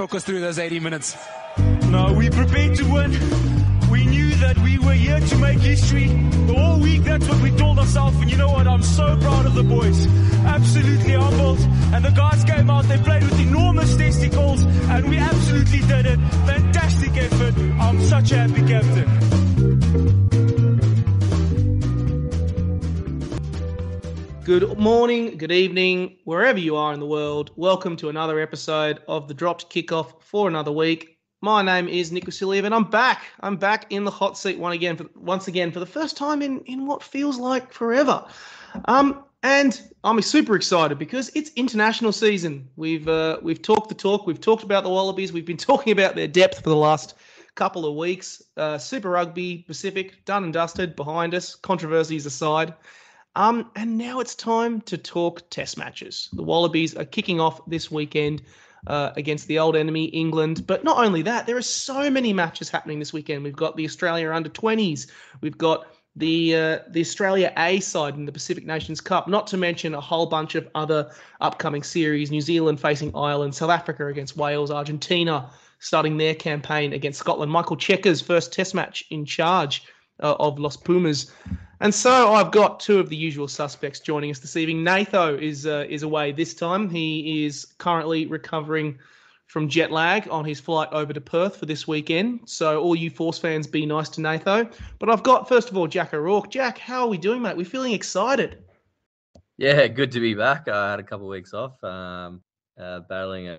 talk us through those 80 minutes. No, we prepared to win. We knew that we were here to make history. The whole week, that's what we told ourselves. And you know what? I'm so proud of the boys. Absolutely humbled. And the guys came out, they played with enormous testicles, and we absolutely did it. Fantastic effort. I'm such a happy captain. Good morning, good evening, wherever you are in the world. Welcome to another episode of the Dropped Kickoff for another week. My name is Nick Vasiliev, and I'm back. I'm back in the hot seat one again, for, once again for the first time in in what feels like forever. Um, and I'm super excited because it's international season. We've uh, we've talked the talk. We've talked about the Wallabies. We've been talking about their depth for the last couple of weeks. Uh, Super Rugby Pacific done and dusted behind us. Controversies aside. Um, and now it's time to talk test matches. The Wallabies are kicking off this weekend uh, against the old enemy, England. But not only that, there are so many matches happening this weekend. We've got the Australia under 20s, we've got the uh, the Australia A side in the Pacific Nations Cup, not to mention a whole bunch of other upcoming series New Zealand facing Ireland, South Africa against Wales, Argentina starting their campaign against Scotland, Michael Cheika's first test match in charge uh, of Los Pumas. And so I've got two of the usual suspects joining us this evening. Natho is uh, is away this time. He is currently recovering from jet lag on his flight over to Perth for this weekend. So all you Force fans, be nice to Natho. But I've got first of all Jack O'Rourke. Jack, how are we doing, mate? We're feeling excited. Yeah, good to be back. I had a couple of weeks off, um, uh, battling a,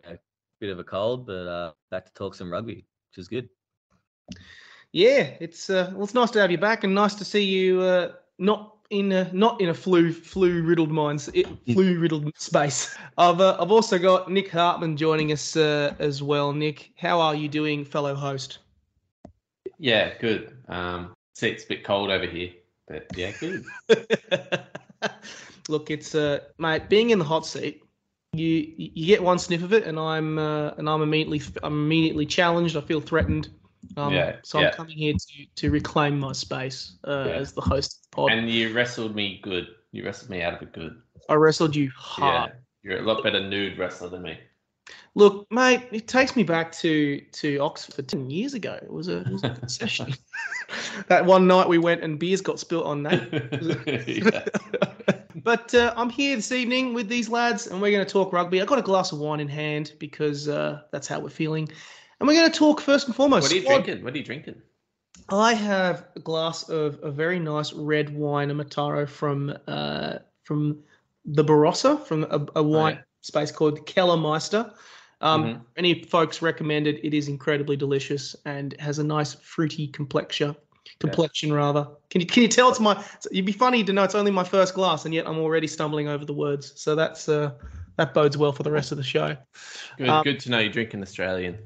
bit of a cold, but uh, back to talk some rugby, which is good. Yeah, it's uh, well, it's nice to have you back, and nice to see you uh, not in a not in a flu flu riddled minds flu riddled space. I've uh, I've also got Nick Hartman joining us uh, as well. Nick, how are you doing, fellow host? Yeah, good. Um, see, it's a bit cold over here, but yeah, good. Look, it's uh, mate, being in the hot seat. You you get one sniff of it, and I'm uh, and I'm immediately I'm immediately challenged. I feel threatened. Um, Yeah, so yeah. I'm coming here to, to reclaim my space uh, Yeah. as the host of the pod. And you wrestled me good. You wrestled me out of it good. I wrestled you hard. Yeah, you're a lot better nude wrestler than me. Look, mate, it takes me back to to Oxford ten years ago. It was a, it was a good session. that one night we went and beers got spilt on Nate. Yeah. but uh, I'm here this evening with these lads, and we're going to talk rugby. I got a glass of wine in hand because uh, that's how we're feeling, and we're going to talk first and foremost. What are you squad. drinking? What are you drinking? I have a glass of a very nice red wine, a Mataro from uh, from the Barossa, from a, a wine yeah. space called Kellermeister. Um, Mhm. Any folks recommend it. It is incredibly delicious and has a nice fruity complexion. Complexion, rather. Can you can you tell it's my? It'd be funny to know it's only my first glass, and yet I'm already stumbling over the words. So that's uh, that bodes well for the rest of the show. Good, Um, good to know you're drinking Australian.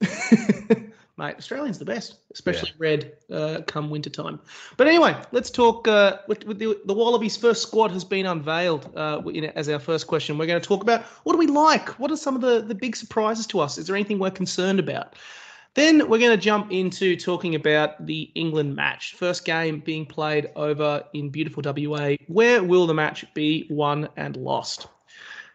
Mate, Australian's the best, especially red uh, come winter time. But anyway, let's talk. Uh, with, with the, the Wallabies' first squad has been unveiled uh, in, as our first question. We're going to talk about what do we like? What are some of the, the big surprises to us? Is there anything we're concerned about? Then we're going to jump into talking about the England match. First game being played over in beautiful WA. Where will the match be won and lost?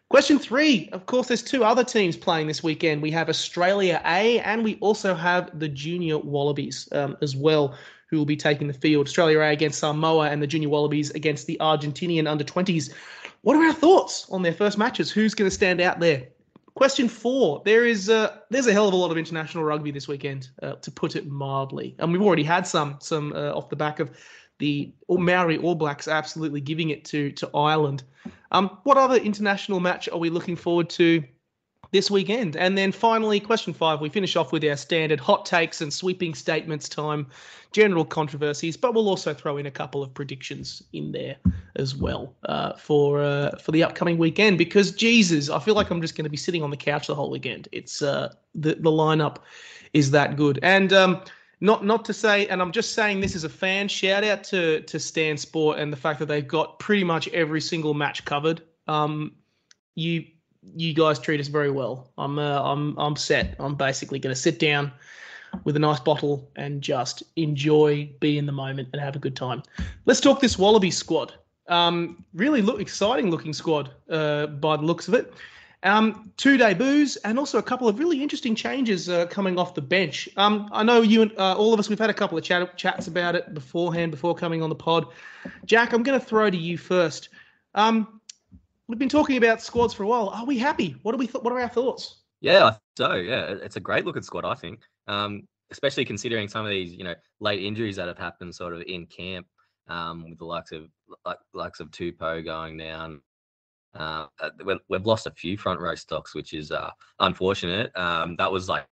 Question three. Of course, there's two other teams playing this weekend. We have Australia A, and we also have the Junior Wallabies um, as well, who will be taking the field. Australia A against Samoa, and the Junior Wallabies against the Argentinian under 20s. What are our thoughts on their first matches? Who's going to stand out there? Question four. There is uh, there's a hell of a lot of international rugby this weekend, uh, to put it mildly, and we've already had some some uh, off the back of the Maori All Blacks absolutely giving it to to Ireland. Um, what other international match are we looking forward to this weekend? And then finally, question five, we finish off with our standard hot takes and sweeping statements time, general controversies, but we'll also throw in a couple of predictions in there as well uh, for uh, for the upcoming weekend. Because Jesus, I feel like I'm just going to be sitting on the couch the whole weekend. It's uh, the the lineup is that good, and um, not not to say, and I'm just saying this as a fan. Shout out to to Stan Sport and the fact that they've got pretty much every single match covered. Um, you you guys treat us very well. I'm uh, I'm I'm set. I'm basically going to sit down with a nice bottle and just enjoy, be in the moment, and have a good time. Let's talk this Wallaby squad. Um, really look exciting looking squad uh, by the looks of it. Um, two debuts and also a couple of really interesting changes uh, coming off the bench. Um, I know you and uh, all of us, we've had a couple of chat, chats about it beforehand, before coming on the pod. Jack, I'm going to throw to you first. Um, we've been talking about squads for a while. Are we happy? What are we? Th- what are our thoughts? Yeah, so yeah, it's a great looking squad. I think, um, especially considering some of these, you know, late injuries that have happened sort of in camp, um, with the likes of like likes of Tupou going down. Uh, uh, we- we've lost a few front row stocks, which is uh, unfortunate. Um, that was like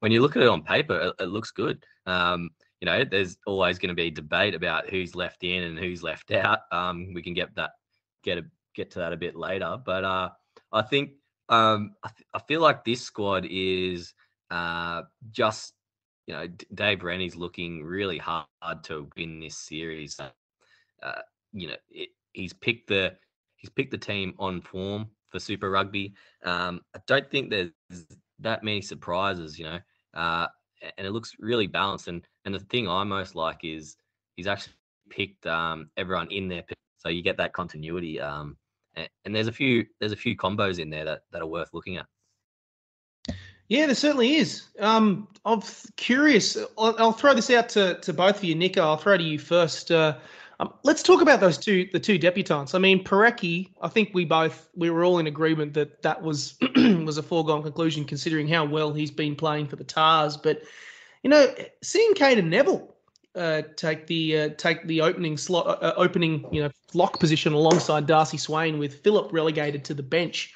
when you look at it on paper, it, it looks good. Um, you know, there's always going to be debate about who's left in and who's left out. Um, we can get that get a, get to that a bit later, but uh, I think um, I, th- I feel like this squad is uh, just you know Dave Rennie's looking really hard to win this series. Uh, you know, it, he's picked the he's picked the team on form for Super Rugby. Um, I don't think there's that many surprises. You know, uh, and it looks really balanced. And and the thing I most like is he's actually picked um, everyone in there, so you get that continuity. Um, and, and there's a few there's a few combos in there that, that are worth looking at. Yeah, there certainly is. Um, I'm curious. I'll, I'll throw this out to, to both of you, Nico. I'll throw to you first. Uh, um, let's talk about those two, the two debutants. I mean, Porecki. I think we both we were all in agreement that that was was a foregone conclusion, considering how well he's been playing for the Tars. But you know, seeing Cadeyrn Neville uh, take the uh, take the opening slot, uh, uh, opening you know lock position alongside Darcy Swain with Philip relegated to the bench.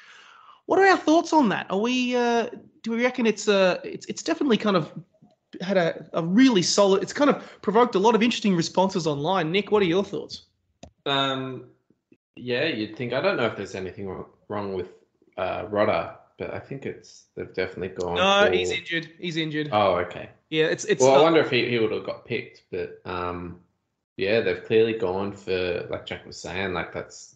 What are our thoughts on that? Are we uh, do we reckon it's uh it's it's definitely kind of had a, a really solid it's kind of provoked a lot of interesting responses online. Nick, what are your thoughts? Um, yeah, you'd think. I don't know if there's anything wrong, with uh, Rodda, but I think it's they've definitely gone. No, for- he's injured. He's injured. Oh, okay. yeah, it's it's well, I wonder if he, he would have got picked, but um, yeah, they've clearly gone for like Jack was saying, like that's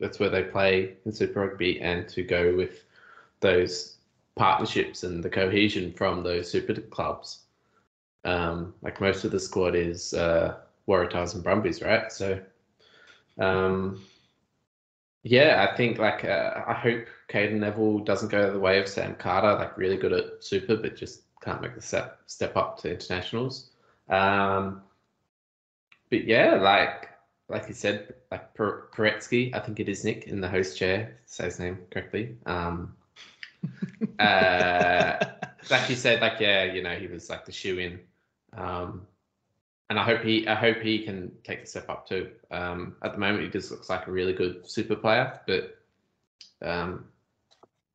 that's where they play in Super Rugby, and to go with those partnerships and the cohesion from those super clubs. Um, like most of the squad is uh, Waratahs and Brumbies, right? So, um, yeah, I think like uh, I hope Cadeyrn Neville doesn't go the way of Sam Carter, like really good at super, but just can't make the step step up to internationals. Um, but yeah, like like you said, like Porecki, I think it is Nick in the host chair, say his name correctly. Um, uh, like you said, like yeah, you know, he was like the shoe in. Um, and I hope he, I hope he can take the step up too. Um, at the moment, he just looks like a really good super player, but um,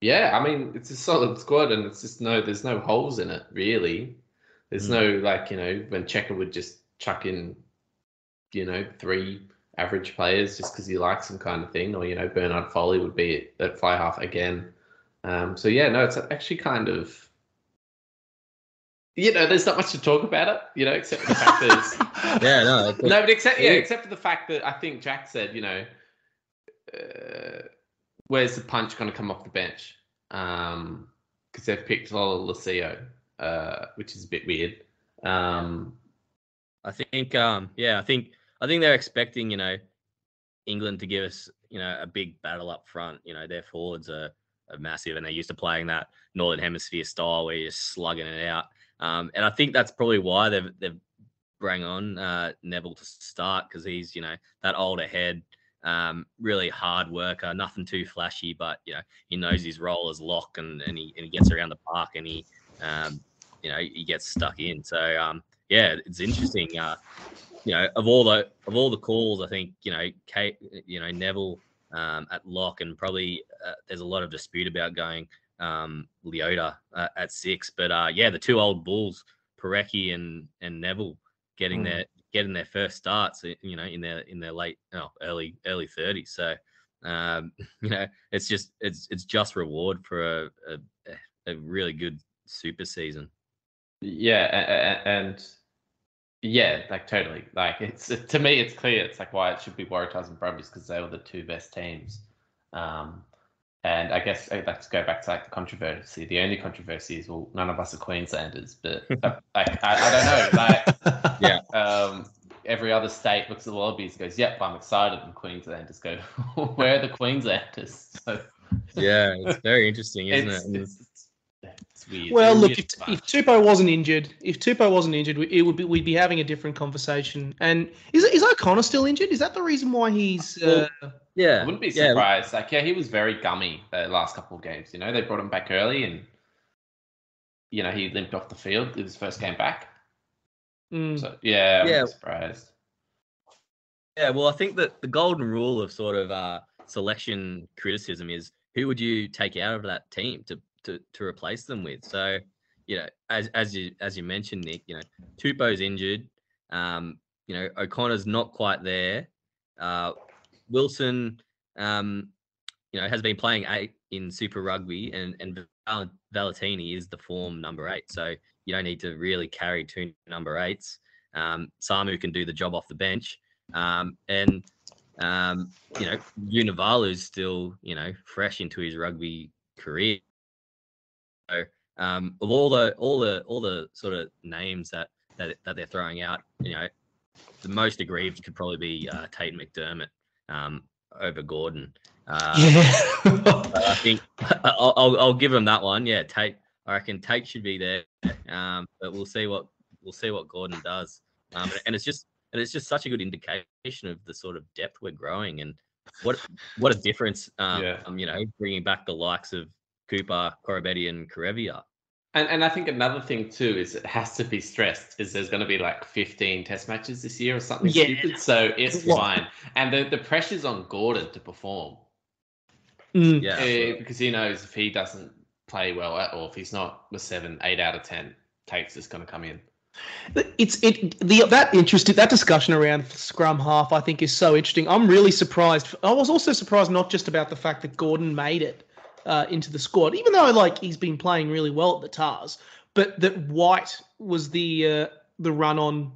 yeah, I mean, it's a solid squad, and it's just no, there's no holes in it really. There's Mm. no like you know when Cheika would just chuck in, you know, three average players just because he likes them kind of thing, or you know Bernard Foley would be at, at fly half again. Um, so yeah, no, it's actually kind of. You know, there's not much to talk about it, you know, except for the fact that Yeah, no, no, but except yeah, except for the fact that I think Jack said, you know, uh, where's the punch going to come off the bench? Um, because they've picked Lolesio, uh, which is a bit weird. Um, I think, um, yeah, I think, I think they're expecting, you know, England to give us, you know, a big battle up front. You know, their forwards are massive, and they're used to playing that Northern Hemisphere style where you're slugging it out. Um, and I think that's probably why they've they've bring on uh, Neville to start because he's, you know, that older head, um, really hard worker, nothing too flashy, but you know, he knows his role as lock and, and he and he gets around the park and he, um, you know, he gets stuck in. So um, yeah, it's interesting. Uh, you know, of all the of all the calls, I think you know, Kate, you know, Neville um, at lock, and probably uh, there's a lot of dispute about going um, Leota uh, at six. But uh, yeah, the two old bulls, Porecki and and Neville, getting Mm. their getting their first starts, uh, you know, in their in their late, oh, early early thirties. So um, you know, it's just it's it's just reward for a a, a really good super season. yeah, and yeah, like totally. Like it's to me, it's clear. It's like why it should be Waratahs and Brumbies because they were the two best teams. Um, and I guess I'd like to go back to like the controversy. The only controversy is well, none of us are Queenslanders, but uh, like I, I don't know. Like Yeah. um, every other state looks at the Wallabies and goes, "Yep, I'm excited," and Queenslanders go, "Where are the Queenslanders?" So yeah, it's very interesting, isn't it's, it? And it's, it's, it's weird. Well, They're look, weird if, bunch. if Tupou wasn't injured, if Tupou wasn't injured, we- it would be we'd be having a different conversation. And is is O'Connor still injured? Is that the reason why he's? Uh, yeah, I wouldn't be yeah, surprised. Like, yeah, he was very gummy the last couple of games. You know, they brought him back early, and you know he limped off the field his first game back. mm, So yeah, I'm Yeah. surprised. Yeah, well, I think that the golden rule of sort of uh, selection criticism is who would you take out of that team to to to replace them with? So, you know, as as you as you mentioned, Nick, you know, Tupou's injured. Um, you know, O'Connor's not quite there. Uh, Wilson, um, you know, has been playing eight in Super Rugby, and and Val- Valetini is the form number eight. So you don't need to really carry two number eights. Um, Samu can do the job off the bench. Um, and um, you know, Vunivalu's still, you know, fresh into his rugby career. So um, of all the all the all the sort of names that that that they're throwing out, you know, the most aggrieved could probably be uh, Tate McDermott um, over Gordon. Uh, yeah. I think I'll, I'll, I'll give him that one. Yeah, Tate. I reckon Tate should be there. Um, but we'll see what we'll see what Gordon does. Um, and it's just and it's just such a good indication of the sort of depth we're growing and what what a difference. Um, Yeah. you know, bringing back the likes of Cooper, Koroibete, and Karevia. And and I think another thing too is it has to be stressed is there's going to be like 15 test matches this year or something Yeah. stupid. So it's It's fine. And the the pressure's on Gordon to perform. Mm. Yeah, absolutely. because he knows if he doesn't play well at or if he's not a seven, eight out of ten, Tate's just going to come in. It's it the that interested that discussion around scrum half I think is so interesting. I'm really surprised. I was also surprised not just about the fact that Gordon made it uh, into the squad, even though like he's been playing really well at the Tars, but that White was the uh, the run on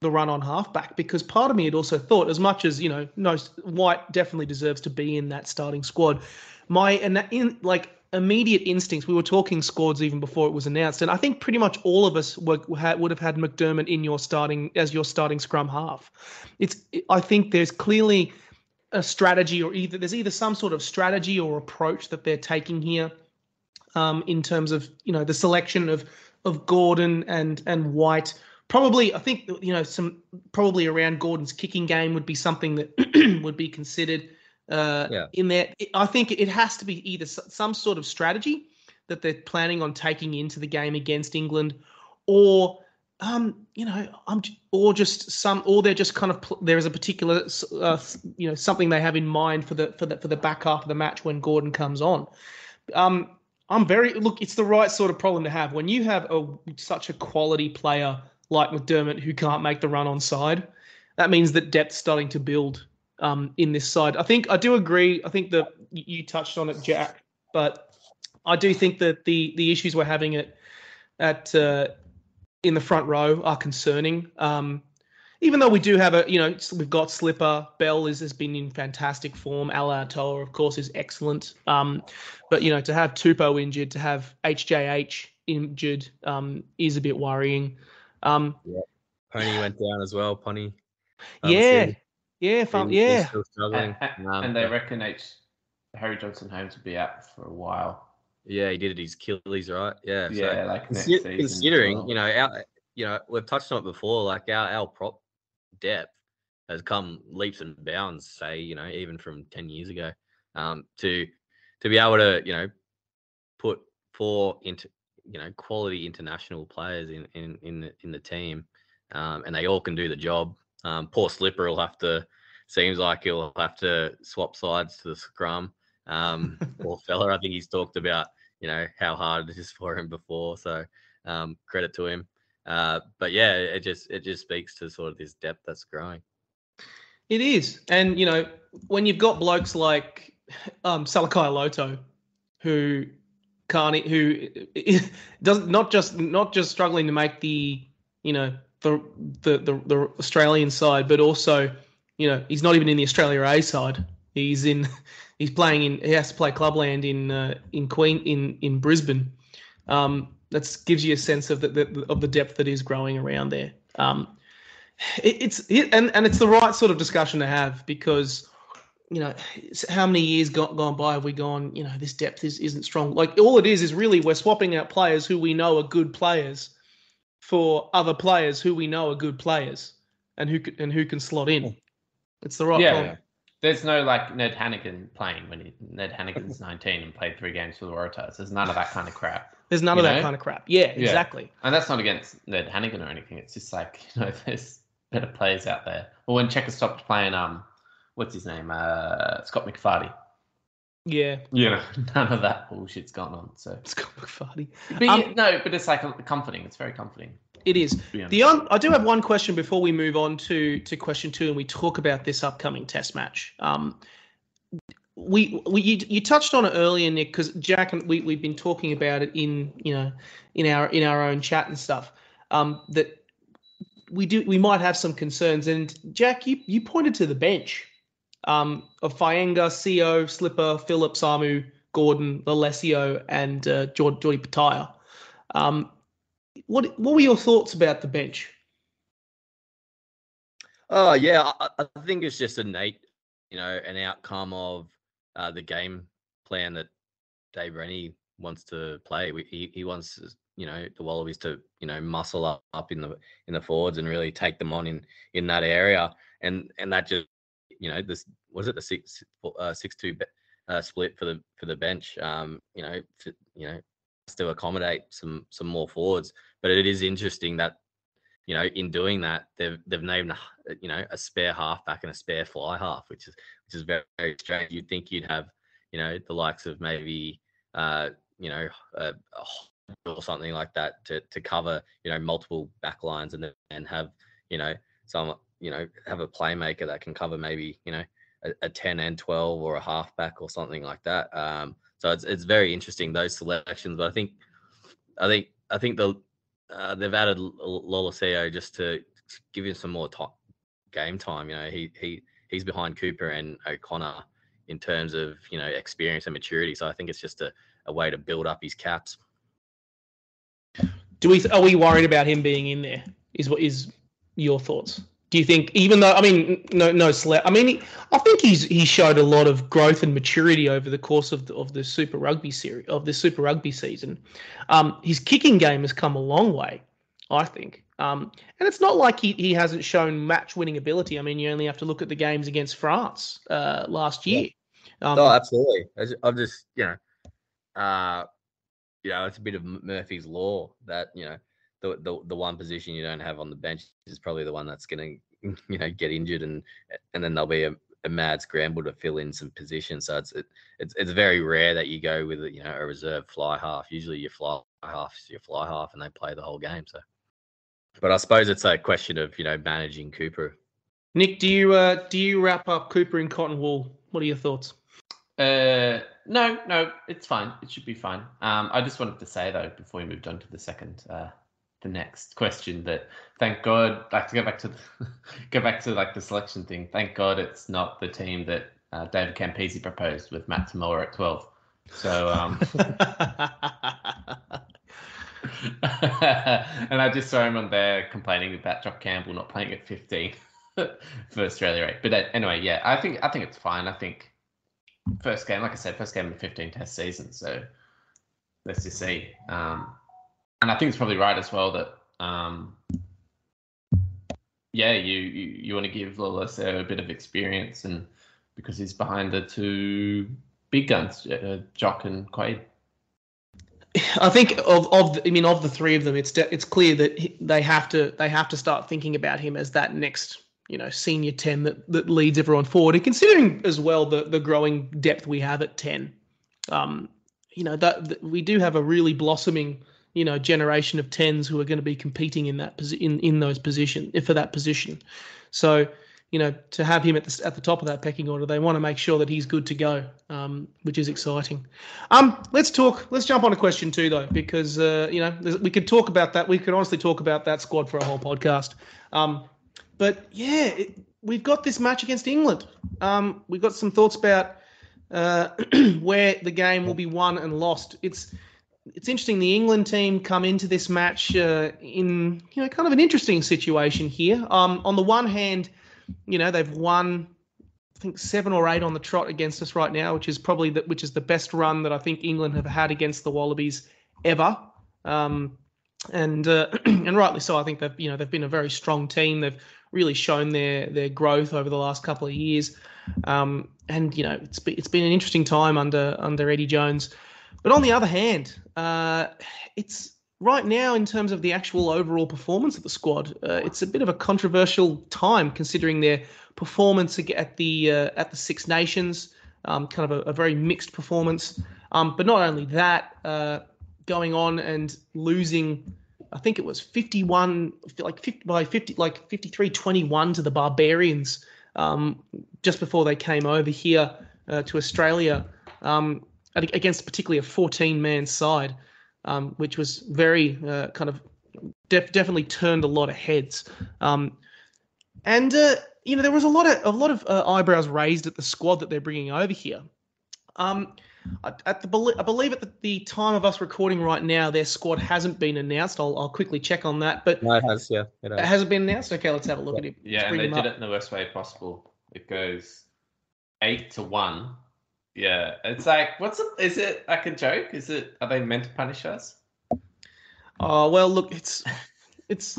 the run on halfback because part of me had also thought as much as you know no White definitely deserves to be in that starting squad. My and in like immediate instincts. We were talking squads even before it was announced, and I think pretty much all of us were, would have had McDermott in your starting as your starting scrum half. It's I think there's clearly a strategy, or either there's either some sort of strategy or approach that they're taking here, um, in terms of you know the selection of of Gordon and and White. Probably, I think you know some probably around Gordon's kicking game would be something that would be considered uh, Yeah. in there. It- I think it has to be either some sort of strategy that they're planning on taking into the game against England, or um, you know, I'm or just some, or they're just kind of there is a particular uh, you know something they have in mind for the for the for the back half of the match when Gordon comes on. Um, I'm very look. It's the right sort of problem to have when you have a such a quality player like McDermott who can't make the run on side. That means that depth's starting to build um, in this side. I think I do agree. I think that you touched on it, Jack, but I do think that the the issues we're having at at uh, in the front row are concerning. Um, even though we do have a, you know, we've got Slipper, Bell is has been in fantastic form. Alaalatoa, of course, is excellent. Um, but you know, to have Tupou injured, to have HJH injured, um, is a bit worrying. Um, Pony went down as well. Pony. yeah, yeah, fun, He's- he's yeah. still struggling. And, Um, and they reckon H, Harry Johnson Holmes will be out for a while. Yeah, he did it. His Achilles, right? Yeah. so- Yeah, like season. as considering well. you know our you know we've touched on it before like our, our prop depth has come leaps and bounds say you know even from 10 years ago um to to be able to you know put four into you know quality international players in in in the, in the team um and they all can do the job um poor slipper will have to seems like he'll have to swap sides to the scrum um poor fella i think he's talked about you know how hard it is for him before. So um, credit to him. Uh, but yeah, it just it just speaks to sort of this depth that's growing. It is, and you know, when you've got blokes like um, Salakaia-Loto, who can't, who does not just not just struggling to make the you know the the the, the Australian side, but also you know he's not even in the Australia A side. He's in he's playing in he has to play clubland in uh, in Queen in in Brisbane. Um, that gives you a sense of the, the of the depth that is growing around there. Um, it, it's it, and and it's the right sort of discussion to have because you know, how many years got gone by have we gone? You know, this depth is isn't strong. Like all it is is really we're swapping out players who we know are good players for other players who we know are good players and who and who can slot in. It's the right Yeah. yeah. There's no like Ned Hanigan playing when he, Ned Hanigan's 19 and played three games for the Waratahs. There's none of that kind of crap. There's none of that kind of crap. Yeah, Yeah. exactly. And that's not against Ned Hanigan or anything. It's just like, you know, there's better players out there. Or when Cheika stopped playing, um, what's his name? Uh, Scott McFarty. Yeah, You know, none of that bullshit's gone on. So, Scott McFarty. but Um, yeah, no, but it's like comforting. It's very comforting. It is. honest. The on, I do have one question before we move on to to question two, and we talk about this upcoming Test match. Um, we, we you, you touched on it earlier, Nick, because Jack and we we've been talking about it in you know in our in our own chat and stuff. Um, that we do we might have some concerns, and Jack, you you pointed to the bench um, of Fainga'a, Co, Slipper, Phillips, Samu, Gordon, Alessio, and uh, Jord, Jordi Petaia. Um, what what were your thoughts about the bench? Oh yeah, I, I think it's just innate, you know, an outcome of uh, the game plan that Dave Rennie wants to play. He he wants you know the Wallabies to you know muscle up, up in the in the forwards and really take them on in in that area, and and that just you know this was it the six uh, six two uh, split for the for the bench. Um, you know, to, you know, to accommodate some some more forwards. But it is interesting that you know, in doing that, they've they've named you know a spare halfback and a spare fly half, which is which is very, very strange. You'd think you'd have you know the likes of maybe uh, you know a, a or something like that to to cover you know multiple back lines and and have you know some you know have a playmaker that can cover maybe you know a, a 10 and 12 or a halfback or something like that. Um, so it's it's very interesting those selections, but I think I think I think the uh, they've added Lolesio just to give him some more game time. You know, he he he's behind Cooper and O'Connor in terms of you know experience and maturity. So I think it's just a, a way to build up his caps. Do we are we worried about him being in there? Is what is your thoughts? Do you think even though I mean no no slap I mean I think he's he showed a lot of growth and maturity over the course of the, of the Super Rugby series of the Super Rugby season. Um, his kicking game has come a long way, I think. Um, and it's not like he, he hasn't shown match winning ability. I mean, you only have to look at the games against France uh, last Yeah. year. Um, oh, absolutely. I'm just you know, uh, you know, it's a bit of Murphy's law that you know the the the one position you don't have on the bench is probably the one that's going to you know get injured and and then there'll be a, a mad scramble to fill in some positions. So it's it, it's it's very rare that you go with you know a reserve fly half. Usually your fly half is your fly half and they play the whole game. So, but I suppose it's a question of you know managing Cooper. Nick, do you uh, do you wrap up Cooper in cotton wool? What are your thoughts? Uh, no, no, it's fine. It should be fine. Um, I just wanted to say though, before we moved on to the second, uh, the next question, that thank God, like to go back to the, go back to like the selection thing. Thank God it's not the team that uh, David Campese proposed with Matt Toomua at twelve. So, um, and I just saw him on there complaining about Jock Campbell not playing at fifteen for Australia eight. But uh, anyway, yeah, I think I think it's fine. I think first game, like I said, first game of the 15 test season. So let's just see. Um, and I think it's probably right as well that, um, yeah, you, you, you want to give Lolese a bit of experience and because he's behind the two big guns, uh, Jock and Quade. I think of of the, I mean of the three of them, it's de- it's clear that he, they have to they have to start thinking about him as that next you know senior ten that, that leads everyone forward. And considering as well the the growing depth we have at ten, um, you know that, that we do have a really blossoming you know generation of tens who are going to be competing in that in in those position for that position. So you know to have him at the at the top of that pecking order, they want to make sure that he's good to go, um, which is exciting. Um, let's talk. Let's jump on to question two though, because uh, you know we could talk about that. We could honestly talk about that squad for a whole podcast. Um, but yeah, it, we've got this match against England. Um, we've got some thoughts about uh, where the game will be won and lost. It's it's interesting. The England team come into this match uh, in you know kind of an interesting situation here. Um, on the one hand, you know they've won I think seven or eight on the trot against us right now, which is probably the, which is the best run that I think England have had against the Wallabies ever. Um, and uh, and rightly so. I think they've you know they've been a very strong team. They've really shown their their growth over the last couple of years. Um, and you know it's been, it's been an interesting time under under Eddie Jones. But on the other hand, uh, it's right now in terms of the actual overall performance of the squad. Uh, it's a bit of a controversial time considering their performance at the uh, at the Six Nations, um, kind of a, a, very mixed performance. Um, but not only that, uh, going on and losing, I think it was 51, like 50 by 50, like 53-21 to the Barbarians um, just before they came over here uh, to Australia um, against particularly a 14-man side, um, which was very uh, kind of def- definitely turned a lot of heads. Um, and uh, you know, there was a lot of a lot of uh, eyebrows raised at the squad that they're bringing over here. Um, at the I believe at the, the, time of us recording right now, their squad hasn't been announced. I'll, I'll quickly check on that. But no, it has. Yeah, it has. Hasn't been announced. Okay, let's have a look yeah. at it. Yeah, and they did up. it in the worst way possible. It goes eight to one. Yeah, it's like what's it? Is it like a joke? Is it? Are they meant to punish us? Oh well, look, it's it's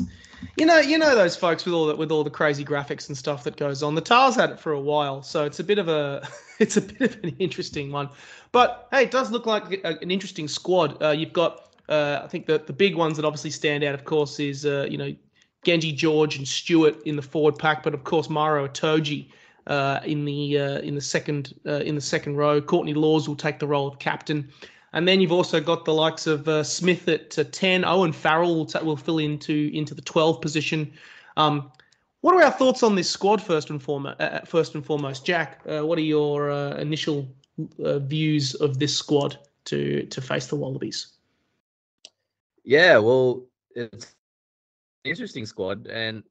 you know, you know those folks with all that with all the crazy graphics and stuff that goes on. The Tars had it for a while, so it's a bit of a it's a bit of an interesting one. But hey, it does look like a, an interesting squad. Uh, you've got uh, I think the the big ones that obviously stand out, of course, is uh, you know Genge George and Stewart in the forward pack, but of course Maro Itoje uh, in the uh, in the second uh, in the second row. Courtney Lawes will take the role of captain. And then you've also got the likes of uh, Smith at uh, 10. Owen Farrell will, will fill into into the 12 position. Um, what are our thoughts on this squad first and foremost? Uh, first and foremost, Jack, what are your initial views of this squad to to face the Wallabies? Yeah, well, it's interesting squad, and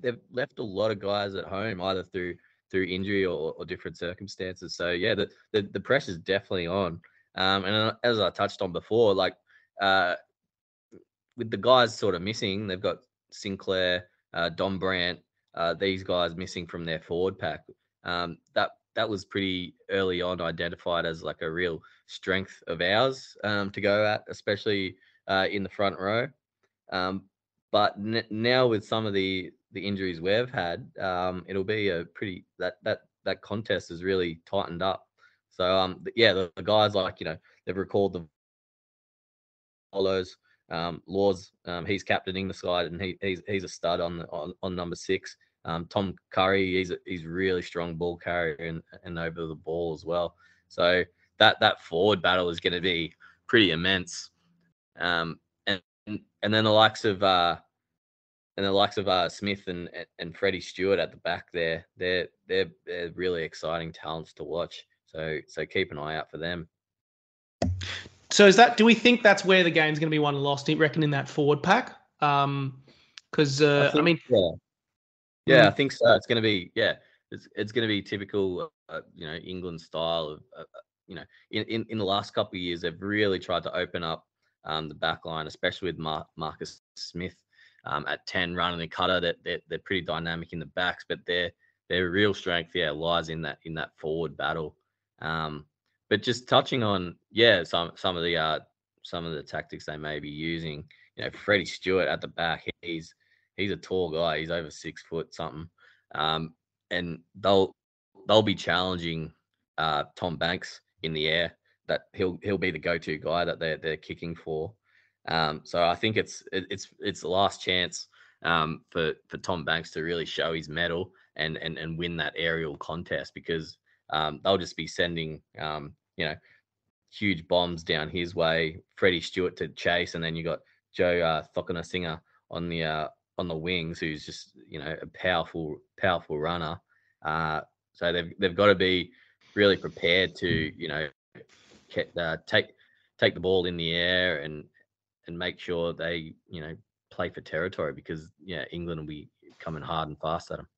they've left a lot of guys at home either through through injury or, or different circumstances. So yeah, the the, the pressure's definitely on. Um, and uh, as I touched on before, like uh, with the guys sort of missing, they've got Sinckler, uh, Dombrandt, uh, these guys missing from their forward pack. Um, that that was pretty early on identified as like a real strength of ours um, to go at, especially uh, in the front row. Um, but n- now with some of the the injuries we've had, um, it'll be a pretty that that that contest has really tightened up. So um, yeah, the, the, guys like you know they've recalled the follows. Um, Lawes, um, he's captaining the side, and he, he's he's a stud on the on, on number six. Um, Tom Curry, he's a, he's really strong ball carrier and, and over the ball as well. So that that forward battle is going to be pretty immense. Um, and then the likes of uh, and the likes of uh, Smith and and Freddie Stewart at the back there, they're they're they're really exciting talents to watch. So so keep an eye out for them. So is that? Do we think that's where the game's going to be won and lost? Do you reckon in that forward pack? Um, because uh, I, I, mean, yeah, yeah, mm. I think so. It's going to be yeah, it's it's going to be typical, uh, you know, England style of, uh, uh, you know, in, in in the last couple of years they've really tried to open up um, the back line, especially with Mar- Marcus Smith um, at ten running the cutter. That they're, they're pretty dynamic in the backs, but their their real strength, yeah, lies in that in that forward battle. Um, but just touching on, yeah, some some of the uh, some of the tactics they may be using. You know, Freddie Stewart at the back, he's he's a tall guy. He's over six foot something, um, and they'll they'll be challenging uh, Tom Banks in the air. That he'll he'll be the go-to guy that they're they're kicking for. Um, so I think it's it's it's the last chance um, for for Tom Banks to really show his mettle and and and win that aerial contest because um, they'll just be sending, um, you know, huge bombs down his way. Freddie Stewart to chase, and then you got Joe uh, Singer on the uh, on the wings, who's just you know a powerful powerful runner. Uh, so they've they've got to be really prepared to you know uh, take take the ball in the air and and make sure they you know play for territory because yeah England will be coming hard and fast at them.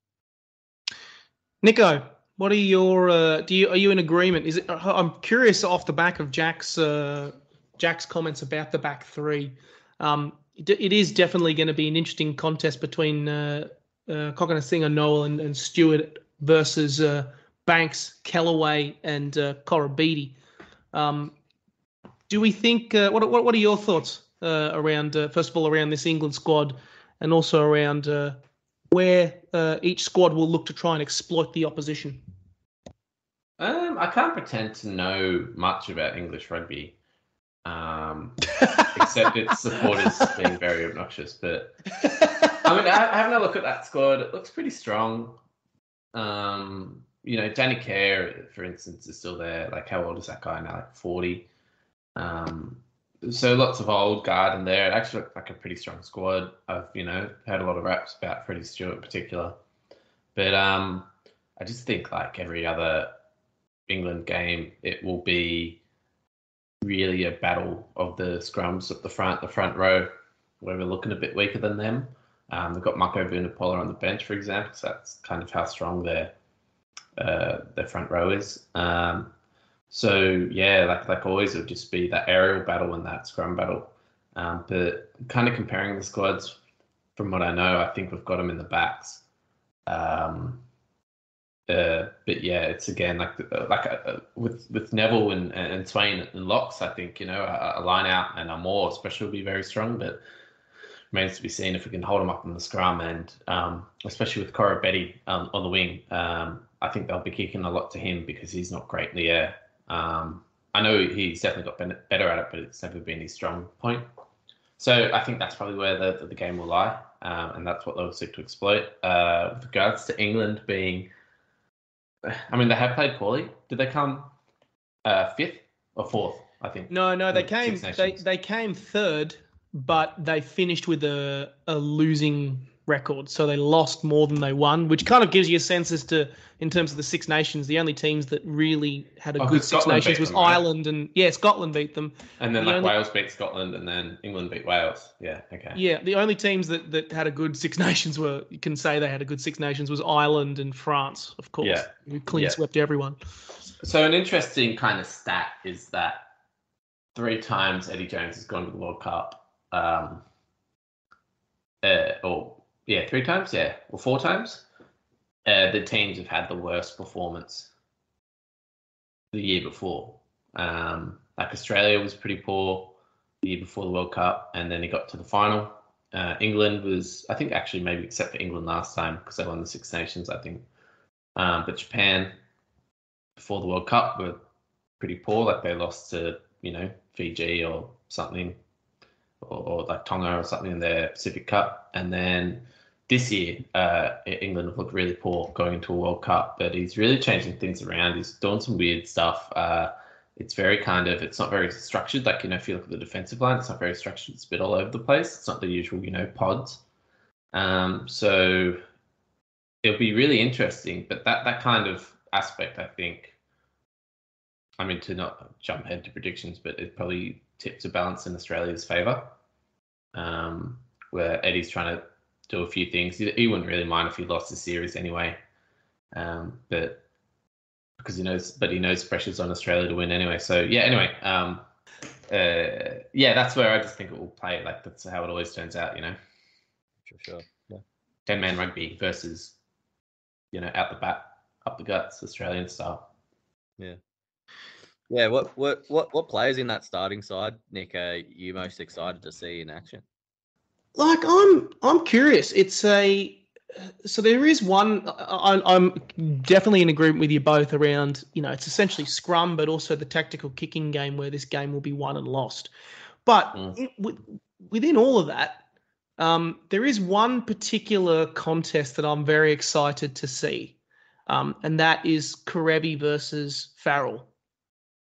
Nico, what are your? Uh, do you are you in agreement? Is it? I'm curious off the back of Jack's uh, Jack's comments about the back three. Um, it, it is definitely going to be an interesting contest between uh, uh, Cokanasiga, Nowell, and, and Stewart versus uh, Banks, Kellaway, and uh, Koroibete. Um, do we think? Uh, what, what What are your thoughts uh, around? Uh, first of all, around this England squad, and also around uh, where uh, each squad will look to try and exploit the opposition. Um, I can't pretend to know much about English rugby, um, except its supporters being very obnoxious. But I mean, having a look at that squad, it looks pretty strong. Um, you know, Danny Care, for instance, is still there. Like, how old is that guy now? Like forty. Um, so lots of old guard in there. It actually looked like a pretty strong squad. I've you know heard a lot of raps about Freddie Stewart in particular, but um, I just think like every other England game, it will be really a battle of the scrums at the front, the front row, where we're looking a bit weaker than them. Um, they've got Mako Vunipola on the bench, for example. So that's kind of how strong their uh, their front row is. Um, so yeah, like like always, it'll just be that aerial battle and that scrum battle. Um, but kind of comparing the squads, from what I know, I think we've got them in the backs. Um, uh, but yeah, it's again like uh, like uh, with with Neville and and Swain and locks. I think you know a, a line out and a more especially will be very strong, but remains to be seen if we can hold them up in the scrum and um, especially with Koroibete um, on the wing. Um, I think they'll be kicking a lot to him because he's not great in the air. Um, I know he's definitely got better at it, but it's never been his strong point. So I think that's probably where the, the game will lie, um, and that's what they'll seek to exploit. Uh, with regards to England being, I mean, they have played poorly. Did they come uh, fifth or fourth? I think. No, no, they came they, they came third, but they finished with a, a losing record. So they lost more than they won, which kind of gives you a sense as to, in terms of the Six Nations, the only teams that really had a oh, good Six Scotland Nations was them, Ireland right? and yeah, Scotland beat them. And then the like only, Wales beat Scotland, and then England beat Wales. Yeah, okay. Yeah, the only teams that that had a good Six Nations were you can say they had a good Six Nations was Ireland and France, of course. Yeah, who clean yeah. swept everyone. So an interesting kind of stat is that three times Eddie Jones has gone to the World Cup. Um, uh, or yeah, three times, yeah, or four times. Uh, the teams have had the worst performance the year before. Um, like Australia was pretty poor the year before the World Cup, and then he got to the final. Uh, England was, I think, actually maybe except for England last time because they won the Six Nations, I think. Um, but Japan before the World Cup were pretty poor. Like they lost to, you know, Fiji or something, or, or like Tonga or something in their Pacific Cup, and then this year, uh, England have looked really poor going into a World Cup, but he's really changing things around. He's doing some weird stuff. Uh, it's very kind of, it's not very structured. Like, you know, if you look at the defensive line, it's not very structured. It's a bit all over the place. It's not the usual, you know, pods. Um, so it'll be really interesting. But that, that kind of aspect, I think, I mean, to not jump ahead to predictions, but it probably tips a balance in Australia's favour. Um, where Eddie's trying to do a few things. He, wouldn't really mind if he lost the series anyway, um, but because he knows, but he knows pressure's on Australia to win anyway. So yeah, anyway, um, uh, yeah, that's where I just think it will play. Like that's how it always turns out, you know. Sure, sure. Yeah. Ten man rugby versus, you know, out the bat, up the guts, Australian style. Yeah. Yeah, what what what what players in that starting side, Nick, are you most excited to see in action? Like I'm I'm curious. It's a so there is one. I, I'm definitely in agreement with you both around. You know, it's essentially scrum, but also the tactical kicking game where this game will be won and lost. But mm. it, within all of that, um, there is one particular contest that I'm very excited to see, um, and that is Kerevi versus Farrell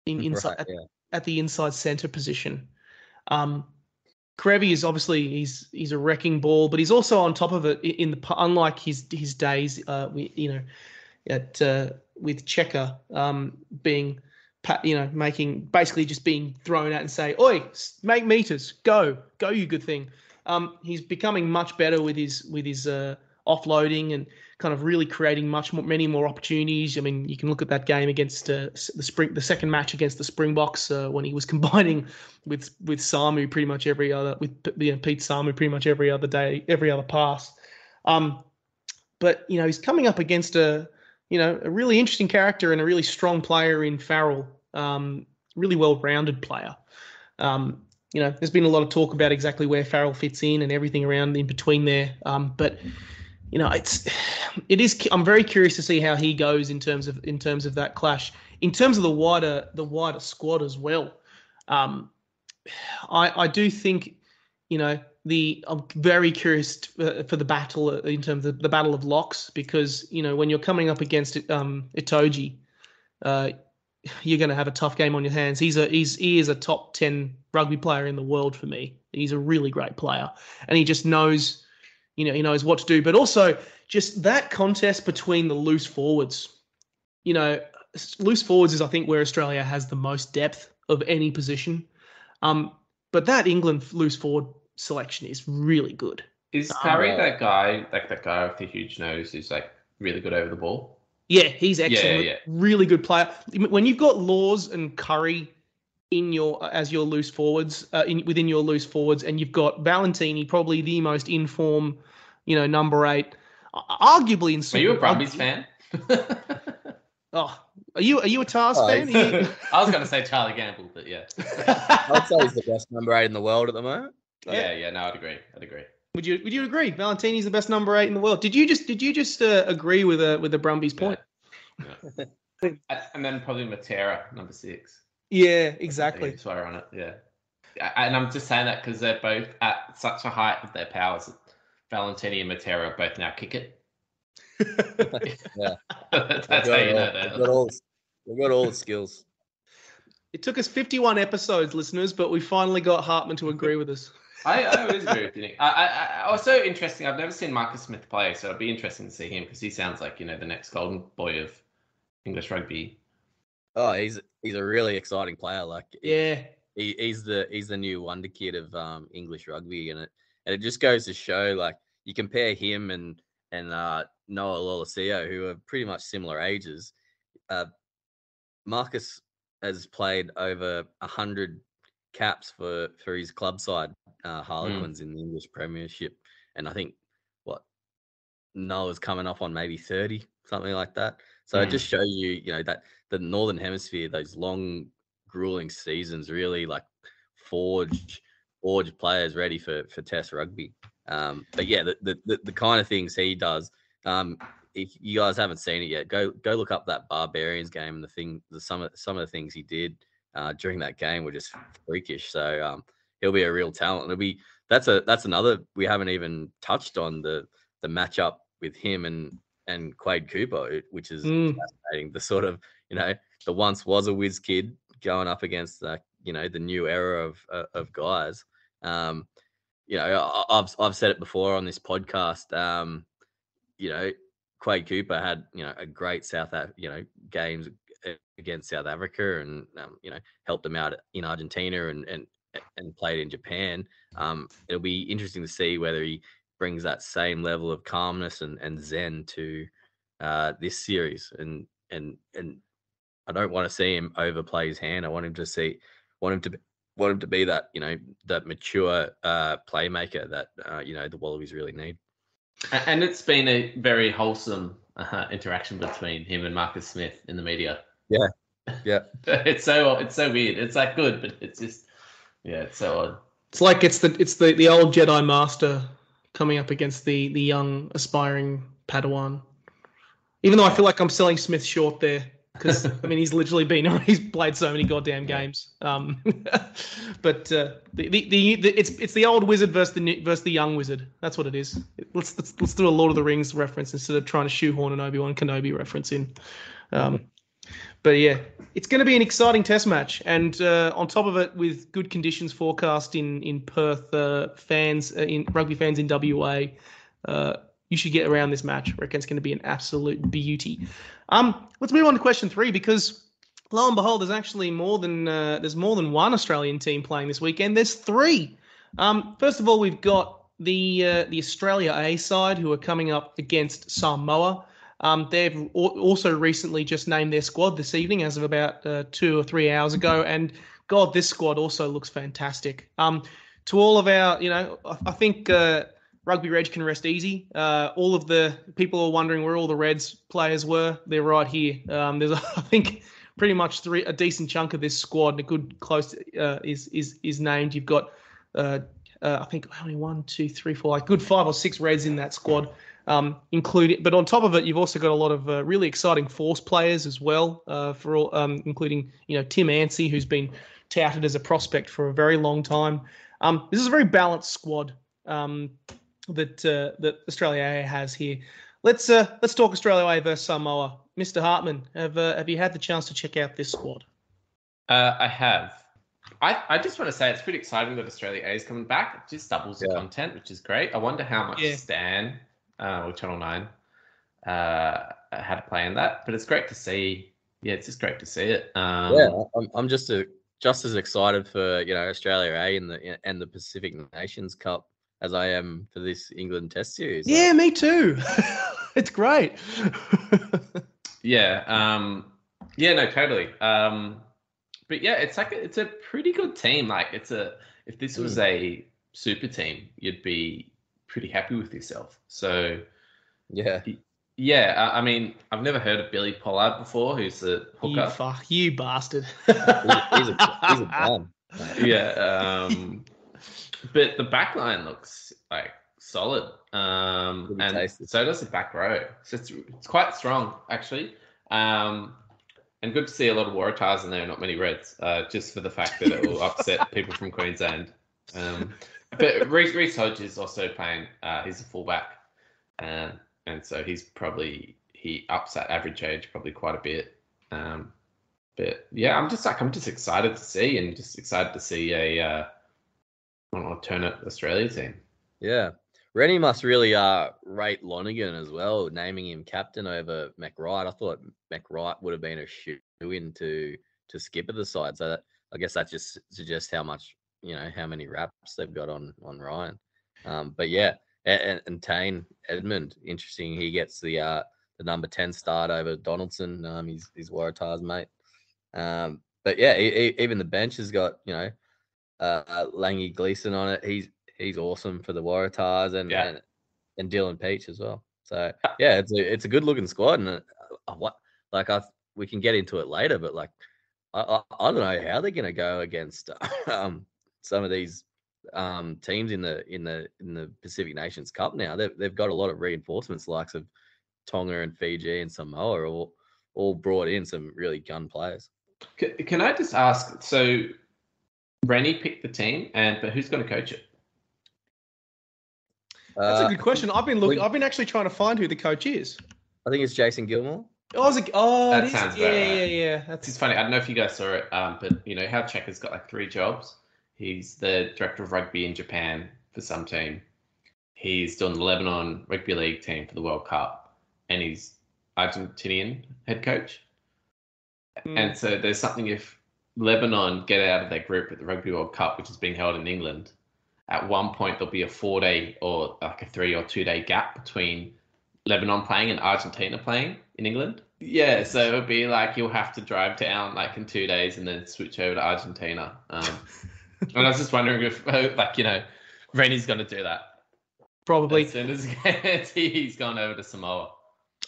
in inside right, yeah. at, at, the inside center position. Um, Kerevi is obviously he's he's a wrecking ball, but he's also on top of it in the unlike his his days, uh, we, you know, at uh, with Cheika um, being, you know, making basically just being thrown out and say, "Oi, make meters, go, go, you good thing." Um, he's becoming much better with his with his uh, offloading and kind of really creating much more, many more opportunities. I mean, you can look at that game against uh, the spring, the second match against the Springboks uh, when he was combining with with Samu pretty much every other with you know, Pete Samu pretty much every other day, every other pass. Um, but you know, he's coming up against a you know, a really interesting character and a really strong player in Farrell. Um, really well-rounded player. Um, you know, there's been a lot of talk about exactly where Farrell fits in and everything around in between there. Um, but you know, it's it is. I'm very curious to see how he goes in terms of in terms of that clash. In terms of the wider the wider squad as well, um, I I do think, you know, the I'm very curious for, for the battle in terms of the battle of locks because you know when you're coming up against um, Itoje, uh, you're going to have a tough game on your hands. He's a he's he is a top ten rugby player in the world for me. He's a really great player, and he just knows, you know, he knows what to do. But also just that contest between the loose forwards, you know, loose forwards is I think where Australia has the most depth of any position. Um, but that England loose forward selection is really good. Is Curry um, that guy, like that guy with the huge nose, who's like really good over the ball? Yeah, he's excellent. Yeah, yeah. Really good player. When you've got Lawes and Curry in your as your loose forwards, uh, in, within your loose forwards, and you've got Valetini, probably the most in form, you know, number eight, arguably in. Are you a Brumbies fan? oh, are you are you a Tahs oh, fan? You... I was going to say Charlie Gamble, but yeah. I'd say he's the best number eight in the world at the moment. Yeah, yeah, no, I'd agree. I'd agree. Would you would you agree? Valetini's the best number eight in the world. Did you just did you just uh, agree with a uh, with the Brumbies point? Yeah. yeah. and then probably Matera, number six. Yeah, exactly. Swear on it. Yeah. And I'm just saying that because they're both at such a height of their powers. Valetini and Matera both now kick it. yeah, that's how you know that. We've got all, we've got all the skills. It took us 51 episodes, listeners, but we finally got Hartman to agree with us. I, I always agree with you. I, I, I, also interesting. I've never seen Marcus Smith play, so it'd be interesting to see him because he sounds like you know the next golden boy of English rugby. Oh, he's he's a really exciting player. Like yeah, he, he's the he's the new wonder kid of um, English rugby, and it and it just goes to show like you compare him and and uh, Noah Lolesio, who are pretty much similar ages. Uh, Marcus has played over a hundred caps for for his club side uh, mm. Harlequins mm. in the English Premiership, and I think what Noah's coming off on maybe thirty, something like that. So mm. it just shows you, you know, that the Northern Hemisphere, those long, grueling seasons, really like forge forge players ready for for Test rugby. Um, but yeah, the, the, the the kind of things he does. Um, if you guys haven't seen it yet, go go look up that Barbarians game and the thing, the some of some of the things he did uh, during that game were just freakish. So um, he'll be a real talent. It'll be that's a that's another we haven't even touched on the the matchup with him and and Quade Cooper, which is mm. fascinating. The sort of you know the once was a whiz kid going up against the you know the new era of uh, of guys. Um, you know, I've I've said it before on this podcast. Um, you know, Quade Cooper had you know a great South you know games against South Africa and um, you know helped them out in Argentina and and and played in Japan. Um, it'll be interesting to see whether he brings that same level of calmness and, and zen to uh, this series. And and and I don't want to see him overplay his hand. I want him to see, want him to want him to be that you know that mature uh, playmaker that uh, you know the Wallabies really need. And it's been a very wholesome uh, interaction between him and Marcus Smith in the media. Yeah, yeah. it's so it's so weird. It's like good, but it's just yeah, it's so odd. It's like it's the it's the, the old Jedi Master coming up against the the young aspiring Padawan. Even though I feel like I'm selling Smith short there because I mean he's literally been he's played so many goddamn games. Um, but uh, the, the, the the it's it's the old wizard versus the versus the young wizard. That's what it is. Let's let's, let's do a Lord of the Rings reference instead of trying to shoehorn an Obi Wan Kenobi reference in. Um, but yeah, it's going to be an exciting test match, and uh, on top of it, with good conditions forecast in in Perth, uh, fans uh, in rugby fans in WA, uh, you should get around this match. I reckon it's going to be an absolute beauty. Um, let's move on to question three because lo and behold, there's actually more than uh, there's more than one Australian team playing this weekend. There's three. Um, first of all, we've got the uh, the Australia A side who are coming up against Samoa. Um, they've also recently just named their squad this evening, as of about uh, two or three hours ago, and God, this squad also looks fantastic. Um, to all of our, you know, I, think uh, Rugby Reg can rest easy. Uh, all of the people are wondering where all the Reds players were. They're right here. Um, there's, I think, pretty much three a decent chunk of this squad, And a good close uh, is is is named. You've got, uh, uh, I think, only one, two, three, four, like good five or six Reds in that squad. Um, including, but on top of it, you've also got a lot of uh, really exciting Force players as well. Uh, for all, um, including you know Tim Anstey, who's been touted as a prospect for a very long time. Um, this is a very balanced squad um, that uh, that Australia A has here. Let's uh, let's talk Australia A versus Samoa. Mr. Hartman, have uh, have you had the chance to check out this squad? Uh, I have. I, I just want to say it's pretty exciting that Australia A is coming back. It just doubles the Yeah. content, which is great. I wonder how much Yeah. Stan uh, or Channel 9 uh, had to play in that. But it's great to see. Yeah, it's just great to see it. Um, yeah, I'm, I'm just a, just as excited for you know Australia A and the and the Pacific Nations Cup as I am for this England Test series. Like, Yeah, me too. it's great. Yeah. Um, yeah. No. Totally. Um, but yeah, it's like a, it's a pretty good team. Like it's a if this was a super team, you'd be pretty happy with yourself. So yeah, yeah, I, I mean, I've never heard of Billy Pollard before, who's the you hooker. fuck, you bastard. he's, he's a he's a bum. yeah. Um, but the back line looks like solid. Um, and tasty. so does the back row. So it's, it's quite strong, actually. Um, and good to see a lot of Waratahs in there, not many Reds, uh, just for the fact that it will upset people from Queensland. Um, but Reece, Reece Hodge is also playing. Uh, he's a fullback, um, and so he's probably he ups that average age probably quite a bit. Um, but yeah, I'm just like I'm just excited to see and just excited to see a uh, an alternate Australia team. Yeah. Rennie must really uh rate Lonergan as well, naming him captain over McReight. I thought McReight would have been a shoe in to to skip at the side. So that, I guess that just suggests how much you know how many raps they've got on on Ryan. Um, but yeah, and, and Tane Edmed, interesting. He gets the uh the number ten start over Donaldson. Um, he's he's Waratahs mate. Um, but yeah, e- e- even the bench has got you know uh Langi Gleeson on it. He's he's awesome for the Waratahs and Yeah. and, and Dylan Pietsch as well. So yeah, it's a it's a good looking squad and uh, uh, what like I we can get into it later, but like I I, I don't know how they're gonna go against um some of these um teams in the in the in the Pacific Nations Cup now. They've they've got a lot of reinforcements, likes of Tonga and Fiji and Samoa are all all brought in some really gun players. C- can I just ask? So, Rennie picked the team, and but who's going to coach it? That's Uh, a good question. I've been looking. we- I've been actually trying to find who the coach is. I think it's Jason Gilmore. Oh, is it, oh, That it is. sounds yeah, about yeah, right. yeah. It's That's funny. I don't know if you guys saw it, um, but you know how Cheika's got like three jobs. He's the director of rugby in Japan for some team. He's done the Lebanon rugby league team for the World Cup, and he's Argentinian head coach. Mm. And so there's something if Lebanon get out of their group at the Rugby World Cup, which is being held in England, at one point there'll be a four day or like a three or two day gap between Lebanon playing and Argentina playing in England. Yeah, so it would be like you'll have to drive down like in two days and then switch over to Argentina. Um, and I was just wondering if, like, you know, Rennie's going to do that. probably. As soon as he's gone over to Samoa.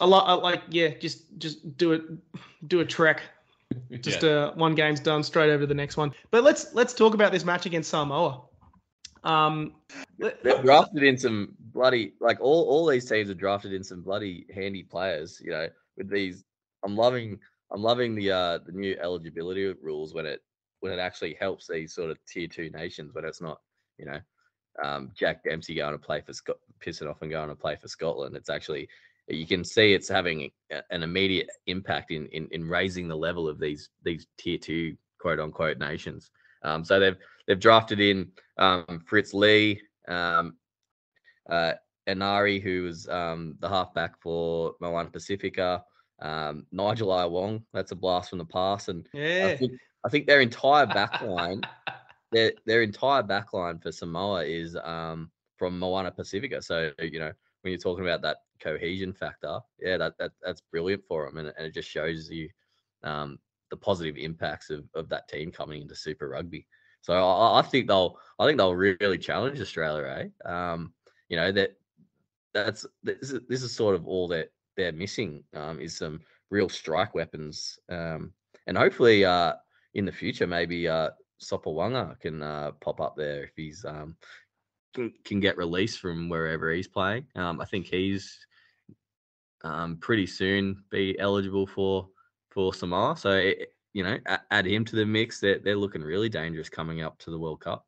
A lot. Like yeah. Just just do it. Do a trek. Just Yeah. uh, one game's done, straight over to the next one. But let's let's talk about this match against Samoa. Um, They've drafted in some bloody like all all these teams are drafted in some bloody handy players. You know, with these, I'm loving I'm loving the uh the new eligibility rules when it when it actually helps these sort of tier two nations when it's not you know um, Jack Dempsey going to play for Scot pissing off and going to play for Scotland. It's actually you can see it's having a- an immediate impact in, in in raising the level of these these tier two quote unquote nations. Um, so they've they've drafted in um, Fritz Lee, um, uh, Enari, who was um, the halfback for Moana Pacifica, um, Nigel I Wong. That's a blast from the past, and I yeah. think I think their entire back line, their their entire back line for Samoa is um, from Moana Pacifica. So you know when you're talking about that cohesion factor, yeah, that, that that's brilliant for them, and, and it just shows you um, the positive impacts of, of that team coming into Super Rugby. So I, I think they'll I think they'll really challenge Australia, eh? Um, you know that that's this is, this is sort of all that they're missing um, is some real strike weapons, um, and hopefully uh, in the future maybe uh, Sopoaga can uh, pop up there if he's um, can, can get released from wherever he's playing. Um, I think he's um, pretty soon be eligible for for Samoa. So it, you know, add him to the mix. They're they're looking really dangerous coming up to the World Cup.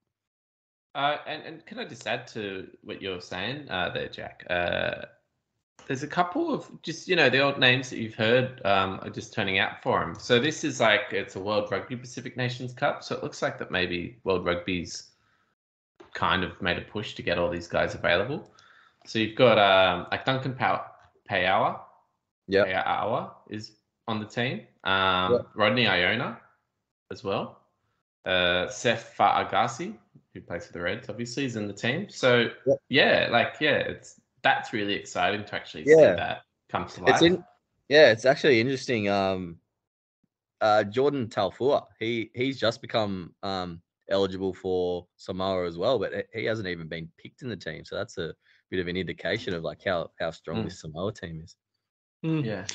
Uh, and, and can I just add to what you're saying uh, there, Jack? Uh, there's a couple of just you know the old names that you've heard um, are just turning out for him. So this is like it's a World Rugby Pacific Nations Cup, so it looks like that maybe World Rugby's kind of made a push to get all these guys available. So you've got um, like Duncan Paia'aua, yeah, Paia'aua is on the team. Um, yep. Rodney Iona as well. Uh, Sef Fa'agase, who plays for the Reds, obviously, is in the team. So yep. yeah, like yeah, it's that's really exciting to actually yeah. see that come to life. It's in, yeah, it's actually interesting. Um, uh, Jordan Taufua, he he's just become um eligible for Samoa as well, but he hasn't even been picked in the team. So that's a bit of an indication of like how how strong mm. this Samoa team is. Mm. Yeah,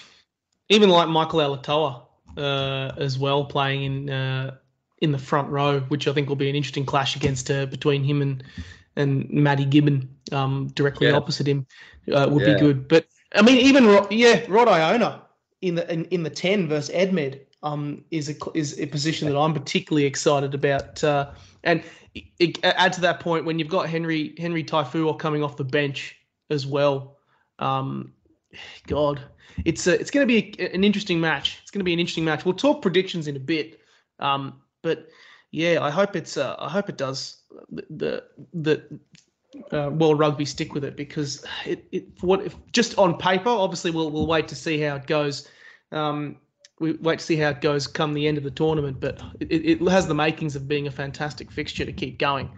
even like Michael Alaalatoa uh, as well playing in uh, in the front row, which I think will be an interesting clash against uh, between him and and Matty Gibbon um, directly yeah. opposite him uh, would yeah. be good. But I mean, even yeah, Rod Iona in the in, in the ten versus Edmed um, is a is a position that I'm particularly excited about. Uh, and it, it, add to that point when you've got Henry Henry Taufua coming off the bench as well. Um, God, it's a, it's going to be a, an interesting match. It's going to be an interesting match. We'll talk predictions in a bit, um, but yeah, I hope it's uh, I hope it does the the uh, World Rugby stick with it because it, it what if just on paper, obviously we'll we'll wait to see how it goes. Um, we wait to see how it goes come the end of the tournament, but it, it has the makings of being a fantastic fixture to keep going.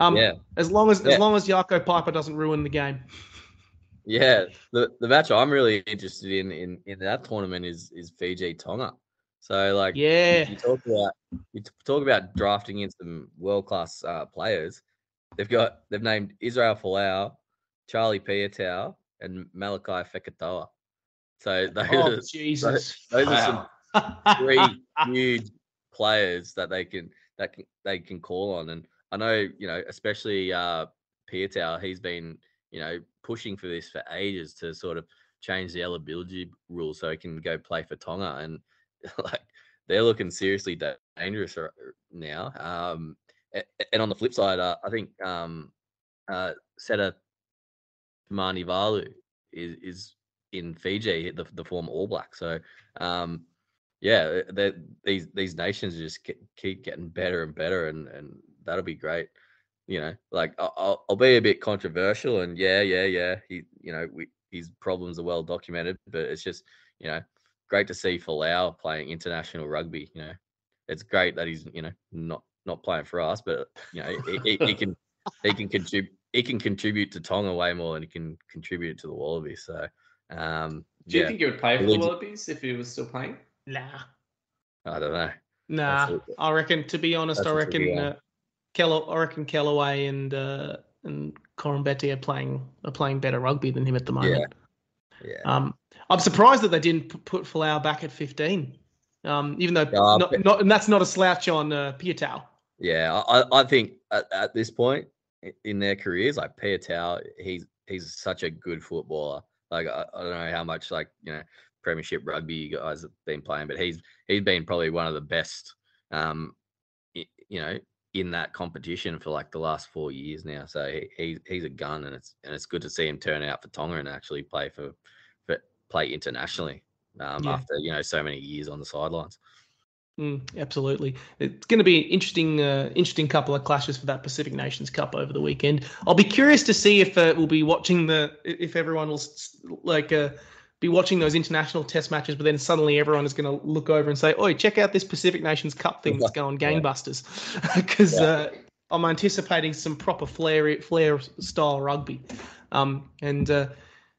Um, yeah. As long as yeah. as long as Jaco Peyper doesn't ruin the game. Yeah, the the match I'm really interested in in in that tournament is is Fiji Tonga. So like yeah, you, talk about you talk about drafting in some world class uh, players. They've got they've named Israel Folau, Charlie Piutau, and Malakai Fekitoa. So those, oh, are, Jesus. those, those wow. are some three huge players that they can that can, they can call on. And I know you know especially uh, Piutau, he's been you know pushing for this for ages to sort of change the eligibility rule so he can go play for Tonga and like they're looking seriously dangerous now. Um, and on the flip side, uh, I think um, uh, Seta Valu is is in Fiji, the the former All Black. So um, yeah, these these nations just keep getting better and better, and and that'll be great. You know, like I'll, I'll be a bit controversial, and yeah, yeah, yeah. He, you know, we, his problems are well documented, but it's just you know great to see Folau playing international rugby. You know, it's great that he's you know not not playing for us, but you know he, he, he can he can contribute he can contribute to Tonga way more than he can contribute to the Wallabies. So, um, do you think he would play for the Wallabies if he was still playing? Nah, I don't know. Nah, I reckon. To be honest, I reckon uh, Keller, I reckon Kellaway and uh, and Koroibete are playing are playing better rugby than him at the moment. Yeah. yeah. Um, I'm surprised that they didn't put Folau back at 15, um, even though uh, not, not, and that's not a slouch on uh, Piutau. Yeah, I, I think at, at, this point in their careers, like Piutau, he's he's such a good footballer. Like I, I, don't know how much like you know Premiership rugby you guys have been playing, but he's he's been probably one of the best. Um, you know, in that competition for like the last four years now. So he, he he's a gun, and it's and it's good to see him turn out for Tonga and actually play for play internationally um, yeah. after you know so many years on the sidelines. Mm, absolutely, it's going to be an interesting, uh, interesting couple of clashes for that Pacific Nations Cup over the weekend. I'll be curious to see if uh, we'll be watching the if everyone will like uh, be watching those international Test matches, but then suddenly everyone is going to look over and say, "Oi, check out this Pacific Nations Cup thing that's going gangbusters," because yeah. Uh, I'm anticipating some proper flair flair style rugby, um, and uh,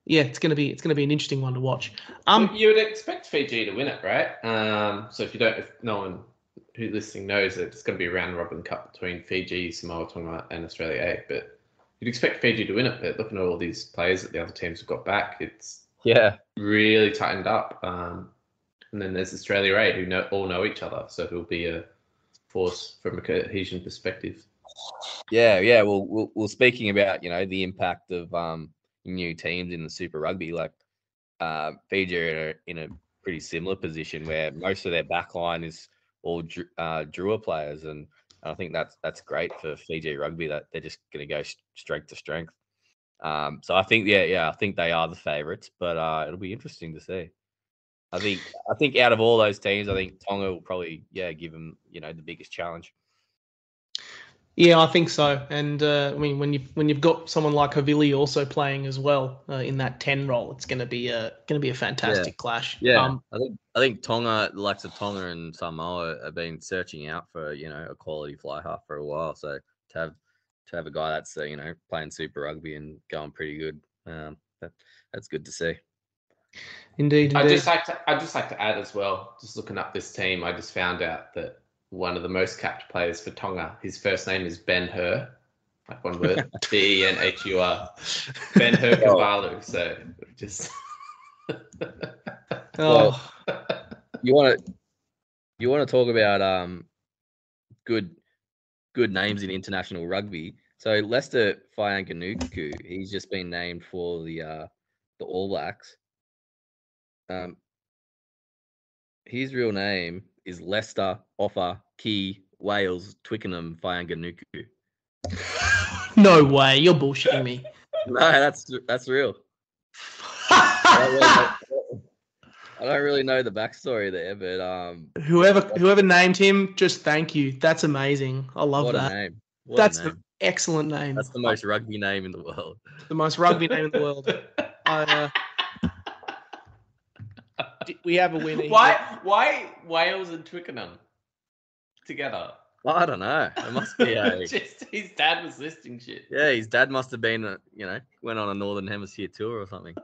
yeah, it's gonna be it's gonna be an interesting one to watch. Um, you would expect Fiji to win it, right? Um, so if you don't, if no one who's listening knows it, it's gonna be a round robin cup between Fiji, Samoa, Tonga, and Australia A. But you'd expect Fiji to win it, but looking at all these players that the other teams have got back, it's Yeah, really tightened up. Um, and then there's Australia A, who know, all know each other, so it'll be a force from a cohesion perspective. yeah, yeah. Well, well, well speaking about you know the impact of um new teams in the Super Rugby, like uh, Fiji are in a, pretty similar position where most of their backline is all uh, Drua players, and I think that's that's great for Fiji rugby that they're just going to go strength to strength. Um, so I think yeah, yeah, I think they are the favourites, but uh, it'll be interesting to see. I think I think out of all those teams, I think Tonga will probably yeah give them you know the biggest challenge. Yeah, I think so. And uh, I mean, when you when you've got someone like Havili also playing as well uh, in that ten role, it's going to be a going to be a fantastic clash. Yeah, Um, I think I think Tonga, the likes of Tonga and Samoa, have been searching out for you know a quality fly half for a while. So to have to have a guy that's uh, you know playing Super Rugby and going pretty good, um, that that's good to see. indeed, I indeed. just like to I just like to add as well. Just looking up this team, I just found out that one of the most capped players for Tonga, his first name is Ben Hur, like one word, B E N H U R, Ben Hur Kivalu. So just oh, You want to you want to talk about um good good names in international rugby. So Leicester Fainga'anuku, he's just been named for the uh the All Blacks. Um his real name is Leicester, Offa Key Wales Twickenham Fainga'anuku. no way! You're bullshitting me. No, that's that's real. I don't, really know, I don't really know the backstory there, but um whoever whoever named him, just thank you. That's amazing. I love what a that. name. What That's an excellent name. That's the most rugby name in the world. the most rugby name in the world. I, uh, we have a winner. here. why why Wales and Twickenham together? I don't know. It must be a just his dad was listing shit. yeah. His dad must have been, a, you know, went on a Northern Hemisphere tour or something.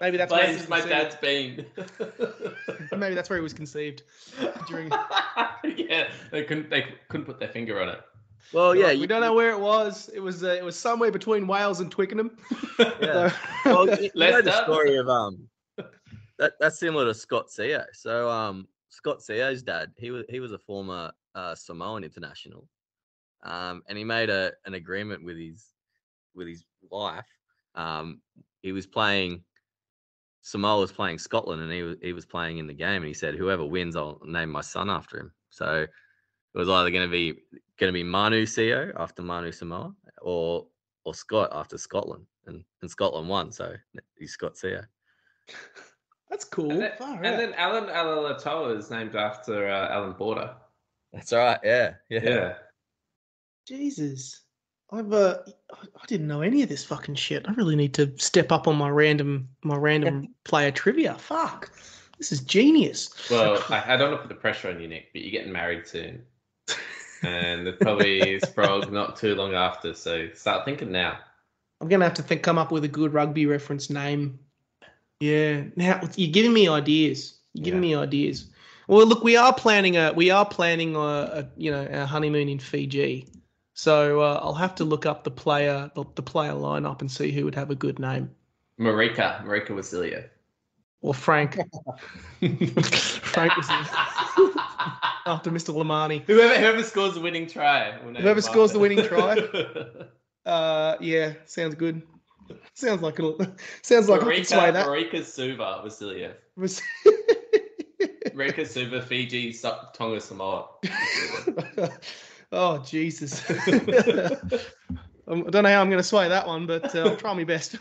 Maybe that's where he places my conceived. dad's been. Maybe that's where he was conceived. During- yeah, they couldn't they couldn't put their finger on it. Well, yeah, we you, don't know where it was. It was uh, it was somewhere between Wales and Twickenham. Yeah. So- Well, you, you know the story of um, that that's similar to Scott Sio. So um, Scott Sio's dad, he was he was a former uh, Samoan international, um, and he made a an agreement with his with his wife. Um, he was playing. Samoa was playing Scotland, and he was he was playing in the game, and he said, "Whoever wins, I'll name my son after him." So it was either going to be going to be Manu Sio after Manu Samoa, or or Scott after Scotland, and and Scotland won, so he's Scott Sio. That's cool. And then, Far and out. then Allan Alaalatoa is named after uh, Allan Border. That's right. Yeah, yeah. Yeah. Jesus. I've uh, I I didn't know any of this fucking shit. I really need to step up on my random my random player trivia. Fuck. This is genius. Well, I, I don't want to put the pressure on you, Nick, but you're getting married soon. And it probably is probably not too long after, so start thinking now. I'm gonna have to think come up with a good rugby reference name. Yeah. Now you're giving me ideas. You're giving me ideas. Well, look, we are planning a we are planning a, a you know a honeymoon in Fiji, so uh, I'll have to look up the player the, the player lineup and see who would have a good name. Marika, Marika Wasiliev. Or Frank. Frank after Mr. Lomani. Whoever whoever scores the winning try. Whoever scores the winning try. Uh, yeah, sounds good. Sounds like it'll. Sounds like I can sway that. Marika Suva Vasiliev. Was- Marika Suva, Fiji, Tonga, Samoa. oh Jesus! Um, I don't know how I'm going to sway that one, but uh, I'll try my best.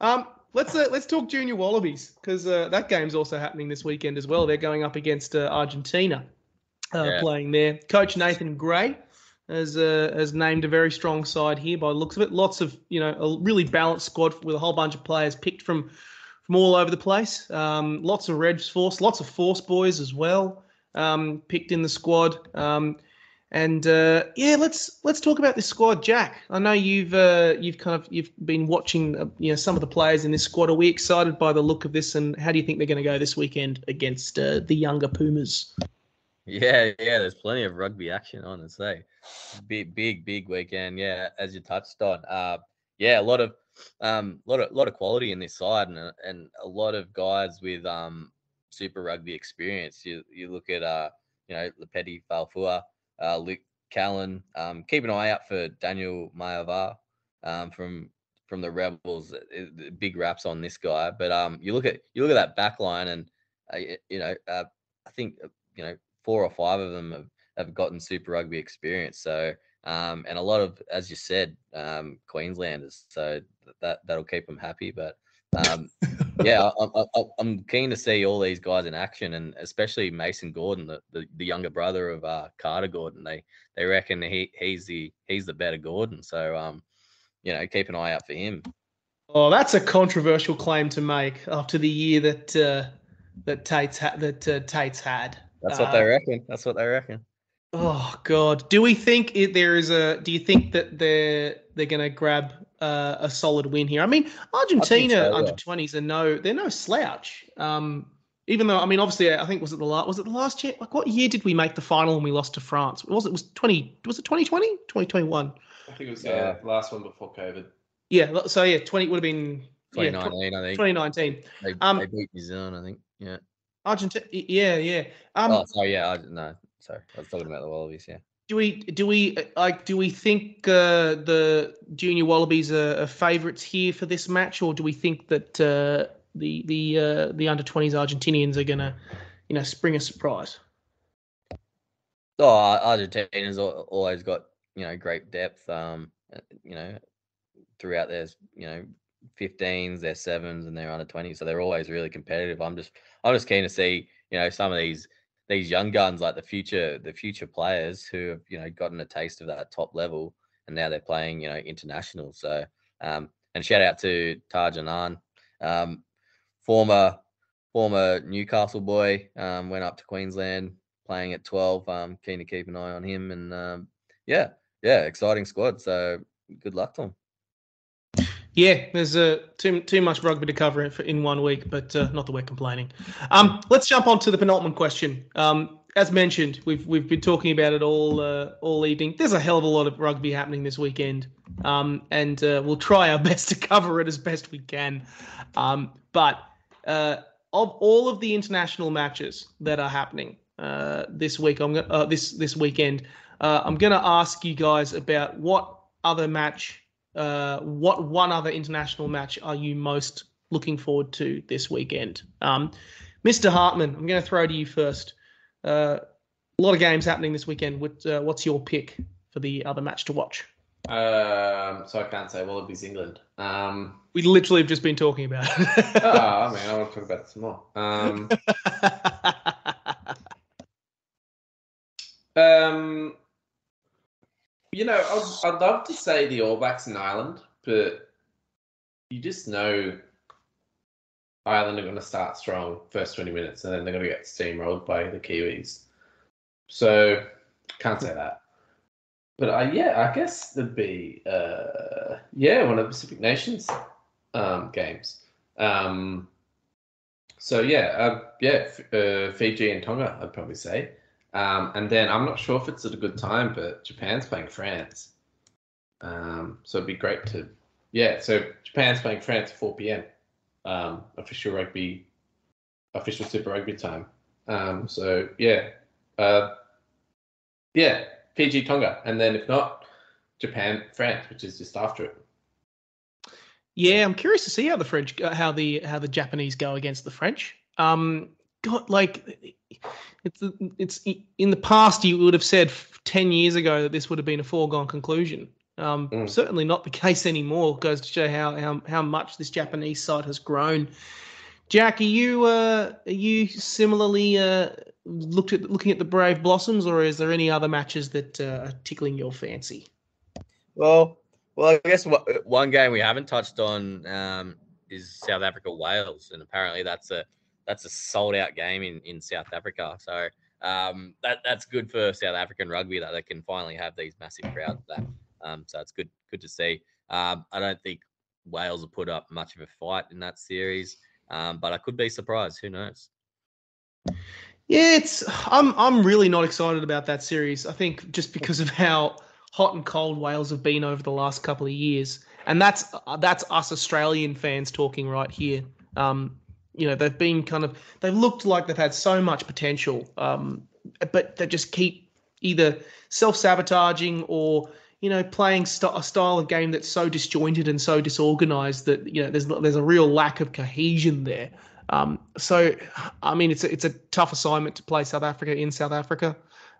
um, let's uh, let's talk Junior Wallabies because uh, that game's also happening this weekend as well. They're going up against uh, Argentina, uh, Yeah. playing there. Coach Nathan Grey has uh, has named a very strong side here by the looks of it. Lots of you know a really balanced squad with a whole bunch of players picked from from all over the place. Um, lots of Reds Force, lots of Force boys as well um, picked in the squad. Um, and uh, yeah, let's let's talk about this squad, Jack. I know you've uh, you've kind of you've been watching uh, you know some of the players in this squad. Are we excited by the look of this? And how do you think they're going to go this weekend against uh, the younger Pumas? Yeah, yeah. There's plenty of rugby action on. Say, big, big, big weekend. Yeah, as you touched on. Uh, yeah, a lot of, um, lot of, lot of quality in this side, and a- and a lot of guys with um Super Rugby experience. You you look at uh, you know, Lopeti Faifua, uh, Luke Callan. Um, keep an eye out for Daniel Mayavar, um, from from the Rebels. uh, uh, Big raps on this guy, but um, you look at you look at that back line, and uh, you know, uh, I think uh, you know four or five of them have, have gotten Super Rugby experience. So um, and a lot of, as you said, um, Queenslanders. So that that'll keep them happy. But um, yeah, I, I, I'm keen to see all these guys in action, and especially Mason Gordon, the, the, the younger brother of uh, Carter Gordon. They they reckon he he's the he's the better Gordon. So um, you know, keep an eye out for him. Oh, that's a controversial claim to make after the year that uh, that Tate's ha- that uh, Tate's had. That's what they Uh, reckon. That's what they reckon. Oh God, do we think it, there is a? Do you think that they're they're going to grab uh, a solid win here? I mean, Argentina so, under twenties are no, they're no slouch. Um, even though I mean, obviously, I think was it the last was it the last year? Like, what year did we make the final when we lost to France? Was it was twenty? Was it 2020? 2021? I think it was Yeah. the last one before COVID. Yeah. So yeah, twenty would have been yeah, tw- 2019, I think. 2019. They, Um, they beat New Zealand, I think. Yeah. Argentina. Yeah, yeah. Um, oh, sorry. Yeah. I, no, sorry. I was talking about the Wallabies. Yeah. Do we do we uh, like do we think uh, the junior Wallabies are, are favourites here for this match, or do we think that uh, the the uh, the under twenties Argentinians are gonna you know spring a surprise? Oh, Ar- Argentina's al- always got you know great depth. Um, uh, you know, throughout their you know 15s, their sevens, and their under 20s, so they're always really competitive. I'm just I'm just keen to see you know some of these these young guns like the future the future players who have you know gotten a taste of that top level, and now they're playing you know international. So um, and shout out to Taj Annan, um, former former Newcastle boy, um, went up to Queensland playing at 12. Um, keen to keep an eye on him. And um, yeah, yeah, exciting squad. So good luck to him. Yeah, there's uh, too too much rugby to cover in, one week, but uh, not that we're complaining. Um, let's jump on to the penultimate question. Um, as mentioned, we've we've been talking about it all uh, all evening. There's a hell of a lot of rugby happening this weekend, um, and uh, we'll try our best to cover it as best we can. Um, but uh, of all of the international matches that are happening uh, this week, I'm uh, this this weekend, uh, I'm going to ask you guys about what other match uh, what one other international match are you most looking forward to this weekend? Um, Mr. Hartman, I'm going to throw to you first. Uh, a lot of games happening this weekend. What, uh, what's your pick for the other match to watch? Um, so I can't say Wallabies England. Um, We literally have just been talking about oh, it. I mean, I want to talk about it some more. Um, um, you know, I'd, I'd love to say the All Blacks in Ireland, but you just know Ireland are going to start strong first 20 minutes and then they're going to get steamrolled by the Kiwis. So, can't say that. But uh, yeah, I guess there'd be, uh, yeah, one of the Pacific Nations um, games. Um, so yeah, uh, yeah, uh, Fiji and Tonga, I'd probably say. Um, and then I'm not sure if it's at a good time, but Japan's playing France. Um, so it'd be great to, yeah. So Japan's playing France at 4 p.m. Um, official rugby, official Super Rugby time. Um, so yeah, uh, yeah, Fiji Tonga, and then if not, Japan France, which is just after it. Yeah, I'm curious to see how the French, uh, how the how the Japanese go against the French. Um, God, like it's it's in the past you would have said ten years ago that this would have been a foregone conclusion. Um, Mm. Certainly not the case anymore. Goes to show how how how much this Japanese side has grown. Jack, are you uh, are you similarly uh, looked at looking at the Brave Blossoms, or is there any other matches that uh, are tickling your fancy? Well, well, I guess one game we haven't touched on um, is South Africa Wales, and apparently that's a that's a sold out game in, in South Africa. So um, that that's good for South African rugby that they can finally have these massive crowds back. Um, so it's good good to see. Um, I don't think Wales will put up much of a fight in that series, um, but I could be surprised. Who knows? Yeah, it's I'm I'm really not excited about that series. I think just because of how hot and cold Wales have been over the last couple of years, and that's that's us Australian fans talking right here. Um, you know, they've been kind of they've looked like they've had so much potential, um, but they just keep either self sabotaging or you know playing st- a style of game that's so disjointed and so disorganized that you know there's there's a real lack of cohesion there. Um, so, I mean, it's a, it's a tough assignment to play South Africa in South Africa.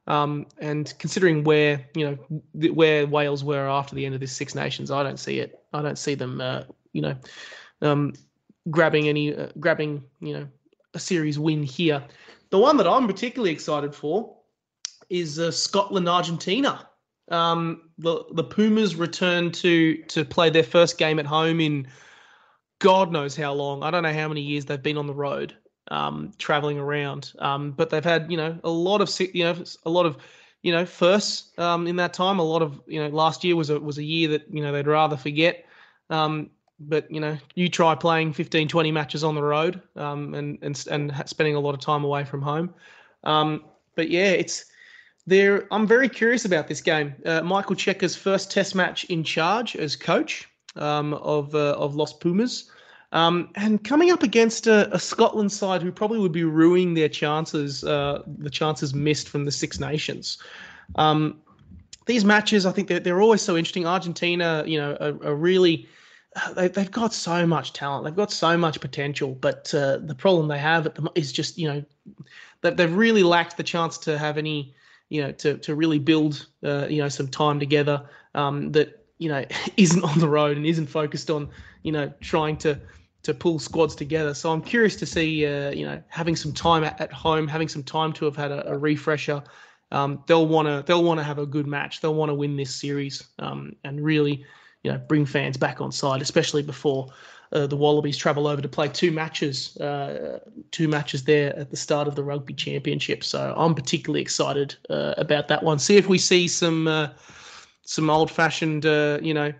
Um, and considering where you know where Wales were after the end of this Six Nations, I don't see it. I don't see them, uh, you know, um, grabbing any uh, grabbing you know a series win here. The one that I'm particularly excited for is uh, Scotland Argentina. Um, the the Pumas return to to play their first game at home in God knows how long. I don't know how many years they've been on the road, um, traveling around. Um, but they've had, you know, a lot of, you know, a lot of, you know, firsts um, in that time. A lot of, you know, last year was a was a year that you know they'd rather forget. Um, but you know, you try playing 15, 20 matches on the road, um, and and and spending a lot of time away from home. Um, but yeah, it's there. I'm very curious about this game. Uh, Michael Cheika's first Test match in charge as coach um, of uh, of Los Pumas. Um, and coming up against a, a, Scotland side who probably would be ruining their chances, uh, the chances missed from the Six Nations. Um, these matches, I think they're, they're always so interesting. Argentina, you know, are, are really they, have got so much talent, they've got so much potential, but uh, the problem they have at the, is just you know that they've really lacked the chance to have any, you know, to to really build, uh, you know, some time together. Um, that you know isn't on the road and isn't focused on you know trying to to pull squads together. So I'm curious to see, uh, you know, having some time at, at, home, having some time to have had a, a refresher. Um, they'll want to they'll want to have a good match. They'll want to win this series um, and really, you know, bring fans back on side, especially before uh, the Wallabies travel over to play two matches, uh, two matches there at the start of the Rugby Championship. So I'm particularly excited uh, about that one. See if we see some uh, some old fashioned, uh, you know,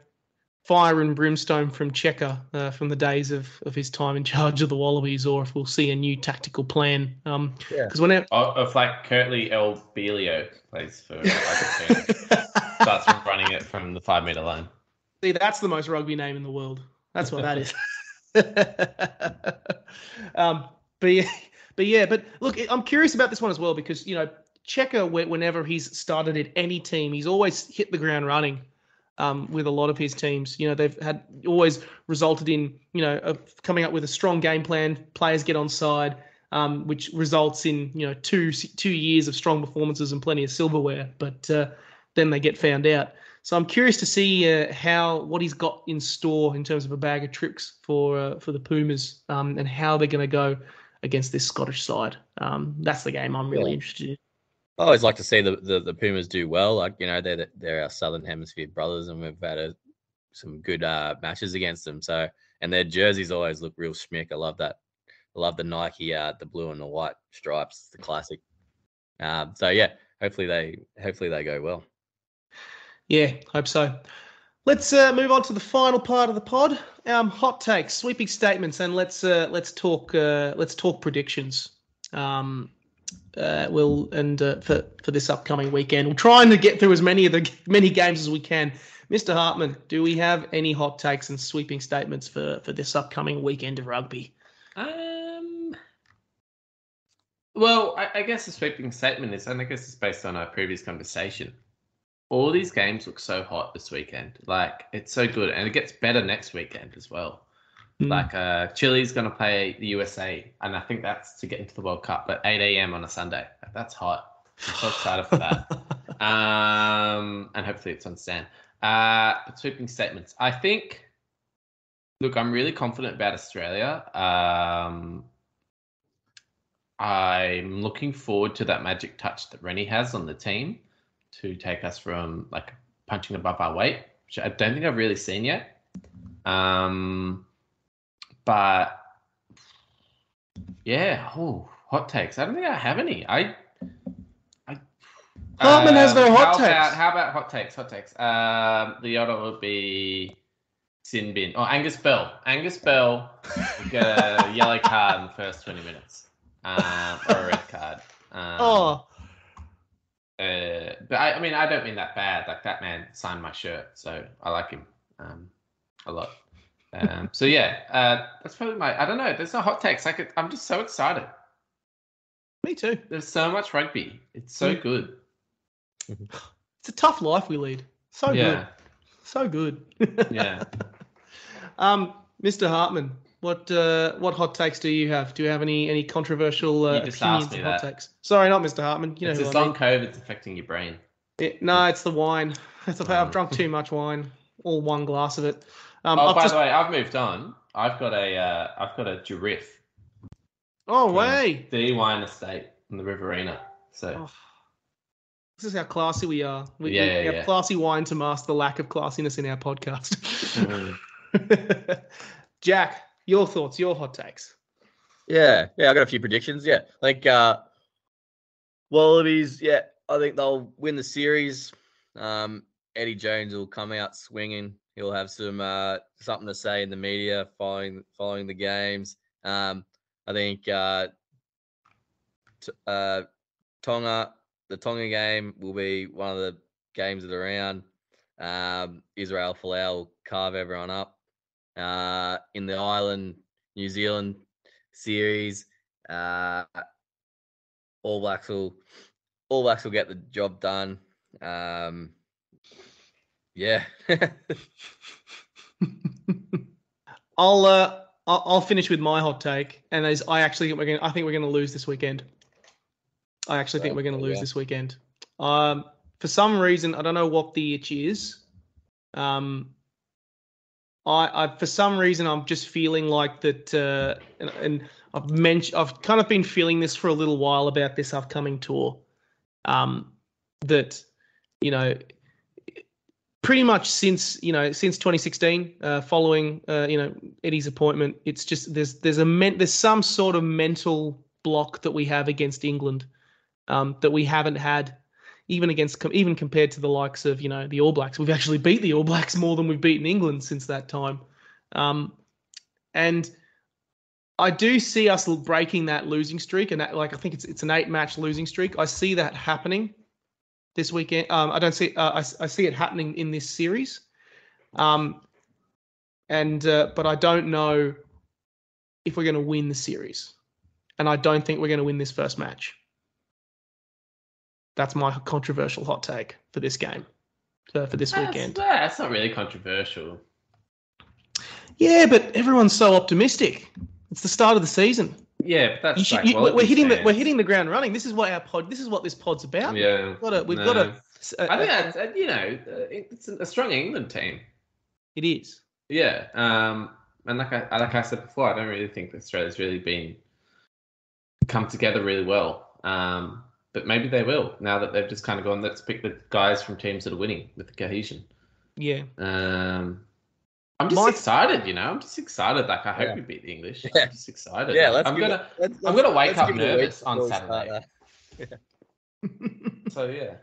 fire and brimstone from Cheika uh, from the days of, of his time in charge of the Wallabies, or if we'll see a new tactical plan. Um, because yeah. whenever oh, if like Kurtley El Belio plays for Argentina, starts running it from the five meter line. See, that's the most rugby name in the world. That's what that is. um, but yeah, but yeah, but look, I'm curious about this one as well because you know Cheika, whenever he's started at any team, he's always hit the ground running um, with a lot of his teams. You know, they've had always resulted in, you know, coming up with a strong game plan. Players get on side, um, which results in, you know, two two years of strong performances and plenty of silverware. But uh, then they get found out. So I'm curious to see uh, how what he's got in store in terms of a bag of tricks for uh, for the Pumas um, and how they're going to go against this Scottish side. Um, that's the game I'm really yeah. interested in. I always like to see the, the, the, Pumas do well. Like you know, they're they're our Southern Hemisphere brothers, and we've had a, some good uh, matches against them. So, and their jerseys always look real schmick. I love that. I love the Nike, uh, the blue and the white stripes, the classic. Um, so yeah, hopefully they hopefully they go well. Yeah, hope so. Let's uh, move on to the final part of the pod. Um, hot takes, sweeping statements, and let's uh, let's talk uh, let's talk predictions. Um, uh, will and uh, for for this upcoming weekend. We're trying to get through as many of the many games as we can. Mr. Hartman, do we have any hot takes and sweeping statements for for this upcoming weekend of rugby? Um. Well, I, I guess the sweeping statement is, and I guess it's based on our previous conversation. All these games look so hot this weekend. Like it's so good, and it gets better next weekend as well. Mm. Like uh, Chile's going to play the USA, and I think that's to get into the World Cup But 8 a.m. on a Sunday. That's hot. I'm so excited for that. Um, and hopefully it's on Stan. Uh, but sweeping statements. I think. Look, I'm really confident about Australia. Um, I'm looking forward to that magic touch that Rennie has on the team to take us from like punching above our weight, which I don't think I've really seen yet. Um, but yeah, oh, hot takes. I don't think I have any. I. I Hartman has no um, hot how takes. About, how about hot takes? Hot takes. Um, the other would be Sin Bin. Oh, Angus Bell. Angus Bell get a yellow card in the first 20 minutes. um, or a red card. Um, oh, uh, but I, I mean, I don't mean that bad. Like that man signed my shirt, so I like him um, a lot. Um, so yeah, uh, that's probably my. I don't know. There's no hot takes. Like it, I'm just so excited. me too. There's so much rugby. It's so Mm. good. It's a tough life we lead. So yeah, good. So good. yeah. Um, Mr. Hartman, what uh, what hot takes do you have? Do you have any any controversial uh, You just asked opinions me hot that. takes? Sorry, not Mr. Hartman. You know it's this I long mean. COVID's affecting your brain. It- no, it's the wine. It's the, I've Mm. drunk too much wine. All one glass of it. Um, oh, I've by just, the way, I've moved on. I've got a, uh, I've got a giraffe. oh way! The wine estate in the Riverina. So Oh, this is how classy we are. We, Yeah, we have yeah. classy wine to mask the lack of classiness in our podcast. Mhm. Jack, your thoughts, your hot takes. Yeah, yeah, I got a few predictions. Yeah, like uh Wallabies. Yeah, I think they'll win the series. Um, Eddie Jones will come out swinging. He'll have some uh something to say in the media following following the games. Um, I think uh, t- uh, Tonga, the Tonga game will be one of the games of the round. Um, Israel Folau will carve everyone up. Uh, in the Island, New Zealand series, uh, All Blacks will All Blacks will get the job done. Um, yeah, I'll uh, I'll, finish with my hot take, and as I actually think we're going, I think we're going to lose this weekend. I actually think we're going to lose yeah. this weekend. Um, for some reason, I don't know what the itch is. Um, I, I for some reason I'm just feeling like that, uh, and, and I've mentioned I've kind of been feeling this for a little while about this upcoming tour. Um, that you know, pretty much since you know since 2016, uh, following uh, you know Eddie's appointment, it's just there's there's a men- there's some sort of mental block that we have against England um, that we haven't had even against even compared to the likes of you know the All Blacks. We've actually beat the All Blacks more than we've beaten England since that time, um, and I do see us breaking that losing streak, and that, like I think it's it's an eight match losing streak. I see that happening this weekend. Um, I don't see uh, I, I see it happening in this series, um, and uh, but I don't know if we're going to win the series, and I don't think we're going to win this first match. That's my controversial hot take for this game, uh, for this That's, weekend. yeah, that's not really controversial. Yeah, but everyone's so optimistic. It's the start of the season. Yeah, but that's should, you, we're hitting the, we're hitting the ground running. This is what our pod. This is what this pod's about. Yeah, We've got a, we've no. got a, I think that's uh, you know uh, it's a strong England team. it is. Yeah, um, and like I like I said before, I don't really think that Australia's really been come together really well. Um, but maybe they will now that they've just kind of gone. Let's pick the guys from teams that are winning with the cohesion. Yeah. Um, I'm just My- excited, you know. I'm just excited. Like I hope Yeah. we beat the English. Yeah. I'm just excited. yeah. Let's I'm give it- gonna. let's- I'm gonna wake up give it a week nervous on before we start Saturday. that. So yeah.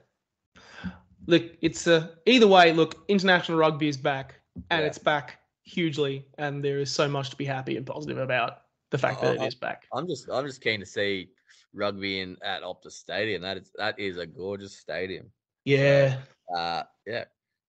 look, it's uh, either way. Look, international rugby is back, and Yeah. it's back hugely, and there is so much to be happy and positive about the fact that it is back. I'm just I'm just keen to see rugby in at Optus Stadium. That is that is a gorgeous stadium. Yeah. Uh, yeah,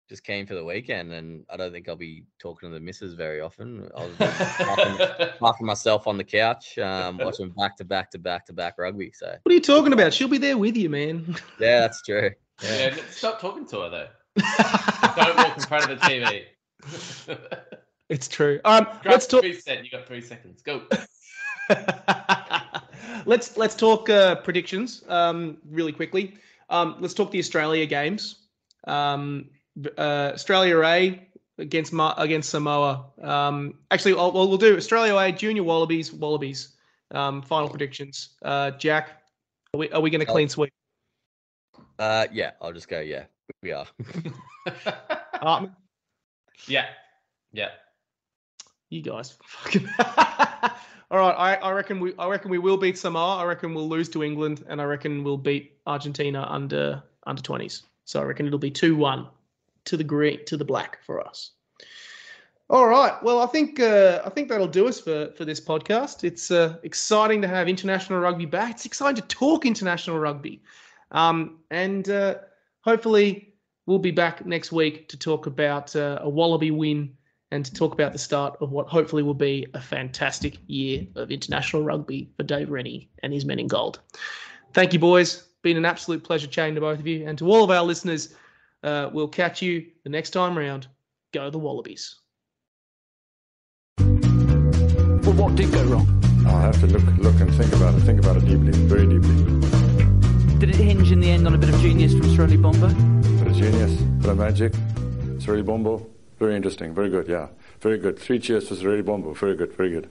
just came for the weekend, and I don't think I'll be talking to the missus very often. I'll be marking, marking myself on the couch, um, watching back to back to back to back rugby. So What are you talking about? She'll be there with you, man. yeah, that's true. Yeah. yeah. Stop talking to her though. Don't walk in front of the TV. it's true. Um, Grab let's talk. three set. You got three seconds. Go. Let's let's talk uh, predictions um, really quickly. Um, let's talk the Australia games. Um, uh, Australia A against Ma- against Samoa. Um, actually, I'll, well, we'll do Australia A, Junior Wallabies, Wallabies. Um, final predictions. Uh, Jack, are we, are we going to clean sweep? Uh, yeah, I'll just go. Yeah, we are. Hartman? yeah. Yeah. You guys, fucking. All right, I, I reckon we I reckon we will beat Samoa. I reckon we'll lose to England, and I reckon we'll beat Argentina under under twenties. So I reckon it'll be two one to the green to the black for us. All right. Well, I think uh, I think that'll do us for for this podcast. It's uh, exciting to have international rugby back. It's exciting to talk international rugby, um, and uh, hopefully we'll be back next week to talk about uh, a Wallaby win and to talk about the start of what hopefully will be a fantastic year of international rugby for Dave Rennie and his men in gold. Thank you, boys. Been an absolute pleasure chatting to both of you, and to all of our listeners. Uh, we'll catch you the next time round. Go the Wallabies. Well, what did go wrong? I'll have to look, look and think about it. Think about it deeply, very deeply. Did it hinge in the end on a bit of genius from Sroli Bombo? A bit of genius, a bit of magic. It's Bombo. Very interesting, very good, yeah. Very good. Three cheers for Sreli Bombo. Very good, very good.